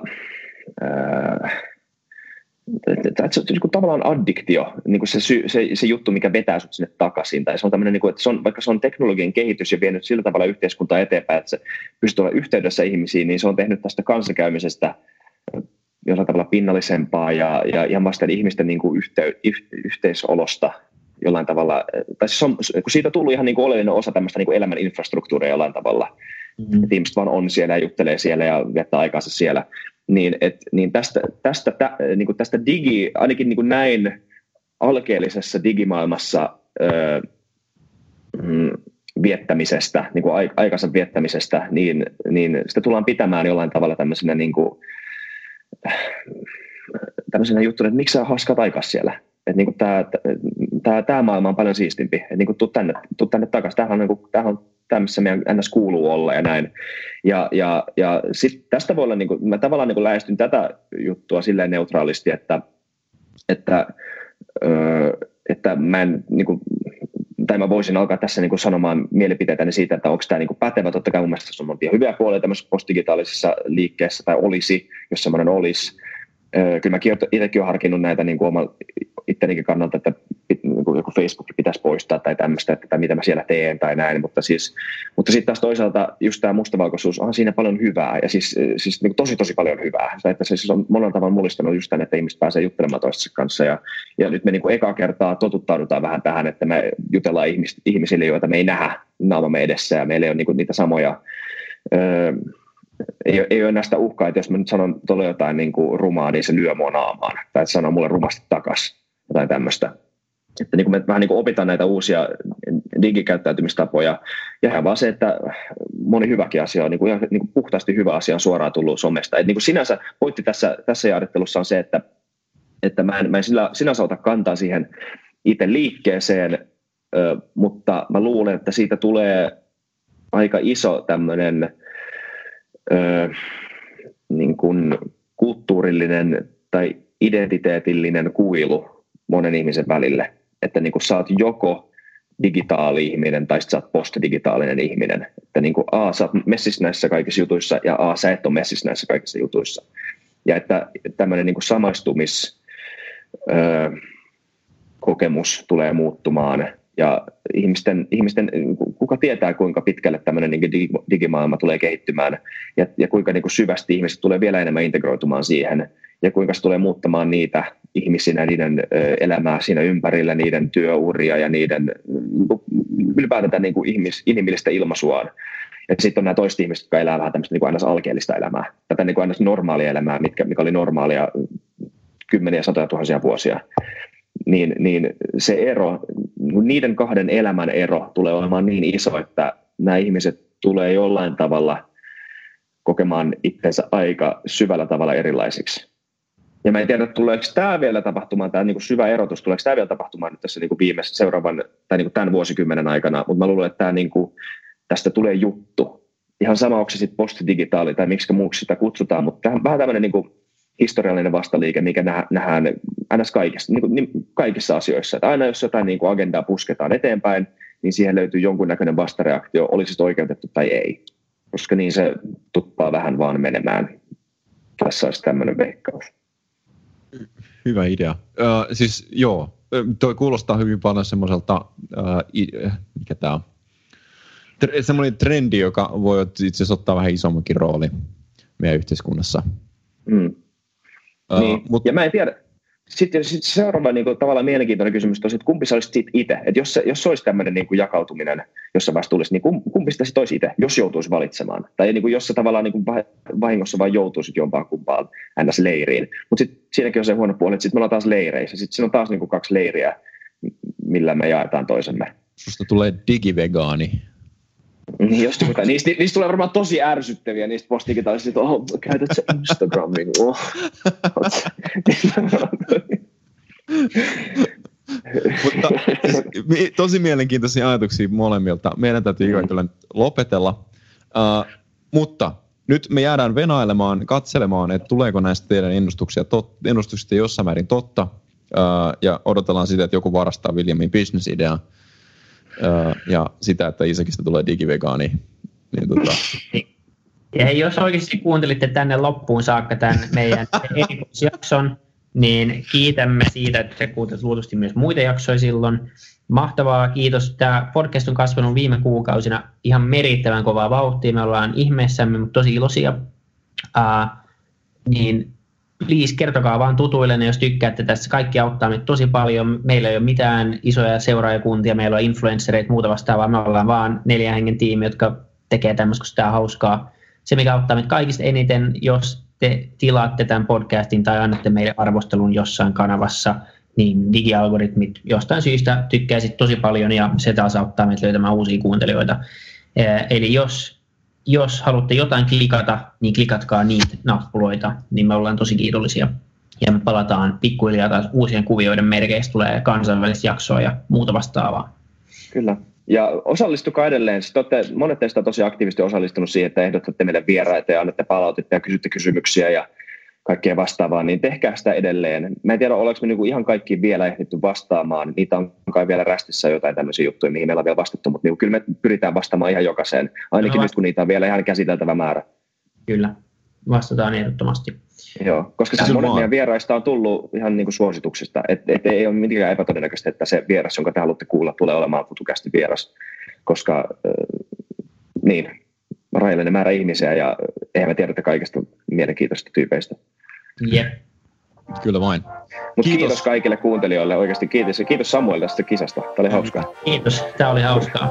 äh, se on niin tavallaan addiktio, niin kuin se, se, se, juttu, mikä vetää sinut sinne takaisin. Tai se on tämmöinen, niin kuin, että se on, vaikka se on teknologian kehitys ja vienyt sillä tavalla yhteiskuntaa eteenpäin, että se pystyy olla yhteydessä ihmisiin, niin se on tehnyt tästä kanssakäymisestä jollain tavalla pinnallisempaa ja, ja ihan vasta ihmisten niin kuin yhtey, yhteisolosta jollain tavalla. Tai siis on, kun siitä on tullut ihan niin kuin oleellinen osa tämmöistä niin kuin elämän infrastruktuuria jollain tavalla. Mm. Että ihmiset vaan on siellä ja juttelee siellä ja viettää aikaansa siellä niin, et, niin tästä, tästä, tä, niin kuin tästä digi, ainakin niin kuin näin alkeellisessa digimaailmassa öö, mm, viettämisestä, niin kuin aikansa viettämisestä, niin, niin sitä tullaan pitämään jollain tavalla tämmöisenä, niin kuin, tämmöisenä juttuna, että miksi sä haskat aikaa siellä? Että niin tämä, tämä, tämä maailma on paljon siistimpi, että niin kuin, tuu tänne, tuu tänne takaisin. Tämähän on, niin kuin, tämähän on tämä, missä meidän NS kuuluu olla ja näin. Ja, ja, ja sit tästä voi olla, niin kuin, mä tavallaan niin kuin lähestyn tätä juttua silleen neutraalisti, että, että, öö, että mä en, niin kuin, tai mä voisin alkaa tässä niin kuin sanomaan mielipiteitäni siitä, että onko tämä niin kuin pätevä. Totta kai mun mielestä se on montia hyviä puolia tämmöisessä postdigitaalisessa liikkeessä, tai olisi, jos semmoinen olisi. Öö, kyllä mäkin itsekin olen harkinnut näitä niin kuin oma, ittenikin kannalta, että joku Facebook pitäisi poistaa tai tämmöistä, että mitä mä siellä teen tai näin, mutta siis mutta sitten taas toisaalta just tämä mustavalkoisuus on siinä paljon hyvää ja siis, siis niin tosi tosi paljon hyvää, että se siis on monella tavalla mullistanut just tämän, että ihmiset pääsee juttelemaan toistensa kanssa ja, ja nyt me niin kuin eka kertaa totuttaudutaan vähän tähän, että me jutellaan ihmis, ihmisille, joita me ei nähdä naamamme edessä ja meillä ei ole niin kuin niitä samoja öö, ei, ei ole näistä uhkaa, että jos mä nyt sanon tuolla jotain niin kuin rumaa, niin se lyö mua naamaan. Tai että sanoo mulle rumasti takas, jotain tämmöistä. Että niin kuin me vähän niin kuin opitaan näitä uusia digikäyttäytymistapoja. Ja ihan vaan se, että moni hyväkin asia on niin kuin, niin kuin puhtaasti hyvä asia on suoraan tullut somesta. Et niin kuin sinänsä pointti tässä, tässä jaarittelussa on se, että, että mä en, mä en sillä, sinänsä ota kantaa siihen itse liikkeeseen, mutta mä luulen, että siitä tulee aika iso tämmöinen niin kuin kulttuurillinen tai identiteetillinen kuilu monen ihmisen välille. Että niin kuin sä oot joko digitaali-ihminen tai sä oot postdigitaalinen ihminen. Että niin kuin A, sä oot messissä näissä kaikissa jutuissa ja A, sä et ole messissä näissä kaikissa jutuissa. Ja että tämmöinen niin kuin samaistumis ö, kokemus tulee muuttumaan ja ihmisten, ihmisten, kuka tietää kuinka pitkälle tämmöinen niin digimaailma tulee kehittymään ja, ja kuinka niin kuin syvästi ihmiset tulee vielä enemmän integroitumaan siihen ja kuinka se tulee muuttamaan niitä ihmisinä, niiden elämää siinä ympärillä, niiden työuria ja niiden ylipäätään niin kuin ihmis, inhimillistä ilmaisuaan. Ja sitten on nämä toiset ihmiset, jotka elää vähän tämmöistä niin kuin alkeellista elämää, tätä niin kuin normaalia elämää, mitkä, mikä oli normaalia kymmeniä, satoja tuhansia vuosia. Niin, niin se ero, niiden kahden elämän ero tulee olemaan niin iso, että nämä ihmiset tulee jollain tavalla kokemaan itsensä aika syvällä tavalla erilaisiksi. Ja mä en tiedä, tuleeko tämä vielä tapahtumaan, tämä niin syvä erotus, tuleeko tämä vielä tapahtumaan nyt tässä kuin seuraavan tai niin kuin tämän vuosikymmenen aikana, mutta mä luulen, että tämä niin kuin, tästä tulee juttu. ihan sama, onko se sitten postidigitaali tai miksi muuksi sitä kutsutaan, mutta tähän, vähän tämmöinen niin kuin historiallinen vastaliike, mikä nähdään ns. Kaikissa, niin niin, kaikissa asioissa. Että aina jos jotain niin kuin agendaa pusketaan eteenpäin, niin siihen löytyy jonkunnäköinen vastareaktio, olisi se oikeutettu tai ei. Koska niin se tuppaa vähän vaan menemään. Tässä olisi tämmöinen veikkaus. Hyvä idea. Uh, siis joo, toi kuulostaa hyvin paljon semmoiselta, uh, mikä tämä on, semmoinen trendi, joka voi itse asiassa ottaa vähän isommankin rooli meidän yhteiskunnassa. Mm. Uh, niin. Mut, ja mä en tiedä, sitten sit seuraava niin kuin, tavallaan mielenkiintoinen kysymys on, että kumpi sä olisit itse? Että jos, jos olisi tämmöinen niin kuin jakautuminen, jossa vasta tulisi, niin kumpi sitä sitten olisi itse, jos joutuisi valitsemaan? Tai niin kuin, jos sä tavallaan niin kuin vahingossa vaan joutuisit jompaan kumpaan NS-leiriin. Mutta sitten siinäkin on se huono puoli, että sitten me ollaan taas leireissä. Sitten siinä on taas niin kuin kaksi leiriä, millä me jaetaan toisemme. Susta tulee digivegaani. Niin, jos tuota, niistä, niistä tulee varmaan tosi ärsyttäviä niistä postigitaalisista, että oh, käytät sä Instagramin. Oh. Mutta tosi mielenkiintoisia ajatuksia molemmilta. Meidän täytyy mm. kyllä lopetella. Uh, mutta nyt me jäädään venailemaan, katselemaan, että tuleeko näistä teidän ennustuksia tot, ennustuksista jossain määrin totta. Uh, ja odotellaan sitä, että joku varastaa Williamin business-idea ja sitä, että Isakista tulee digivegaani. Niin tota. Ja hei, jos oikeasti kuuntelitte tänne loppuun saakka tämän meidän erikoisjakson, niin kiitämme siitä, että te kuuntelit luultavasti myös muita jaksoja silloin. Mahtavaa, kiitos. Tämä podcast on kasvanut viime kuukausina ihan merittävän kovaa vauhtia. Me ollaan ihmeessämme, mutta tosi iloisia. Uh, niin please kertokaa vaan tutuille, jos tykkäätte tässä. Kaikki auttaa meitä tosi paljon. Meillä ei ole mitään isoja seuraajakuntia, meillä on influenssereita muuta vastaavaa. Me ollaan vaan neljän hengen tiimi, jotka tekee tämmöistä, kun sitä on hauskaa. Se, mikä auttaa meitä kaikista eniten, jos te tilaatte tämän podcastin tai annatte meille arvostelun jossain kanavassa, niin digialgoritmit jostain syystä tykkää tosi paljon ja se taas auttaa meitä löytämään uusia kuuntelijoita. Eli jos jos haluatte jotain klikata, niin klikatkaa niitä nappuloita, niin me ollaan tosi kiitollisia. Ja me palataan pikkuhiljaa taas uusien kuvioiden merkeistä, tulee kansainvälistä jaksoa ja muuta vastaavaa. Kyllä. Ja osallistukaa edelleen. Sitten olette, monet teistä on tosi aktiivisesti osallistunut siihen, että ehdotatte meille vieraita ja annatte palautetta ja kysytte kysymyksiä ja kaikkea vastaavaa, niin tehkää sitä edelleen. Mä en tiedä, ollaanko me niinku ihan kaikki vielä ehditty vastaamaan. Niitä on kai vielä rästissä jotain tämmöisiä juttuja, mihin meillä on vielä vastattu, mutta niinku kyllä me pyritään vastaamaan ihan jokaiseen, ainakin no, nyt kun niitä on vielä ihan käsiteltävä määrä. Kyllä, vastataan ehdottomasti. Joo, koska siis monet meidän vieraista on tullut ihan niin kuin suosituksista, että et ei ole mitenkään epätodennäköistä, että se vieras, jonka te haluatte kuulla, tulee olemaan futukästi vieras, koska äh, niin, rajallinen määrä ihmisiä ja eihän me tiedetä kaikista mielenkiintoisista tyypeistä. Jep. Kyllä vain. Mut kiitos. kiitos kaikille kuuntelijoille oikeasti. Kiitos, kiitos Samuel tästä kisasta. Tämä oli hauskaa. Kiitos. Tämä oli hauskaa.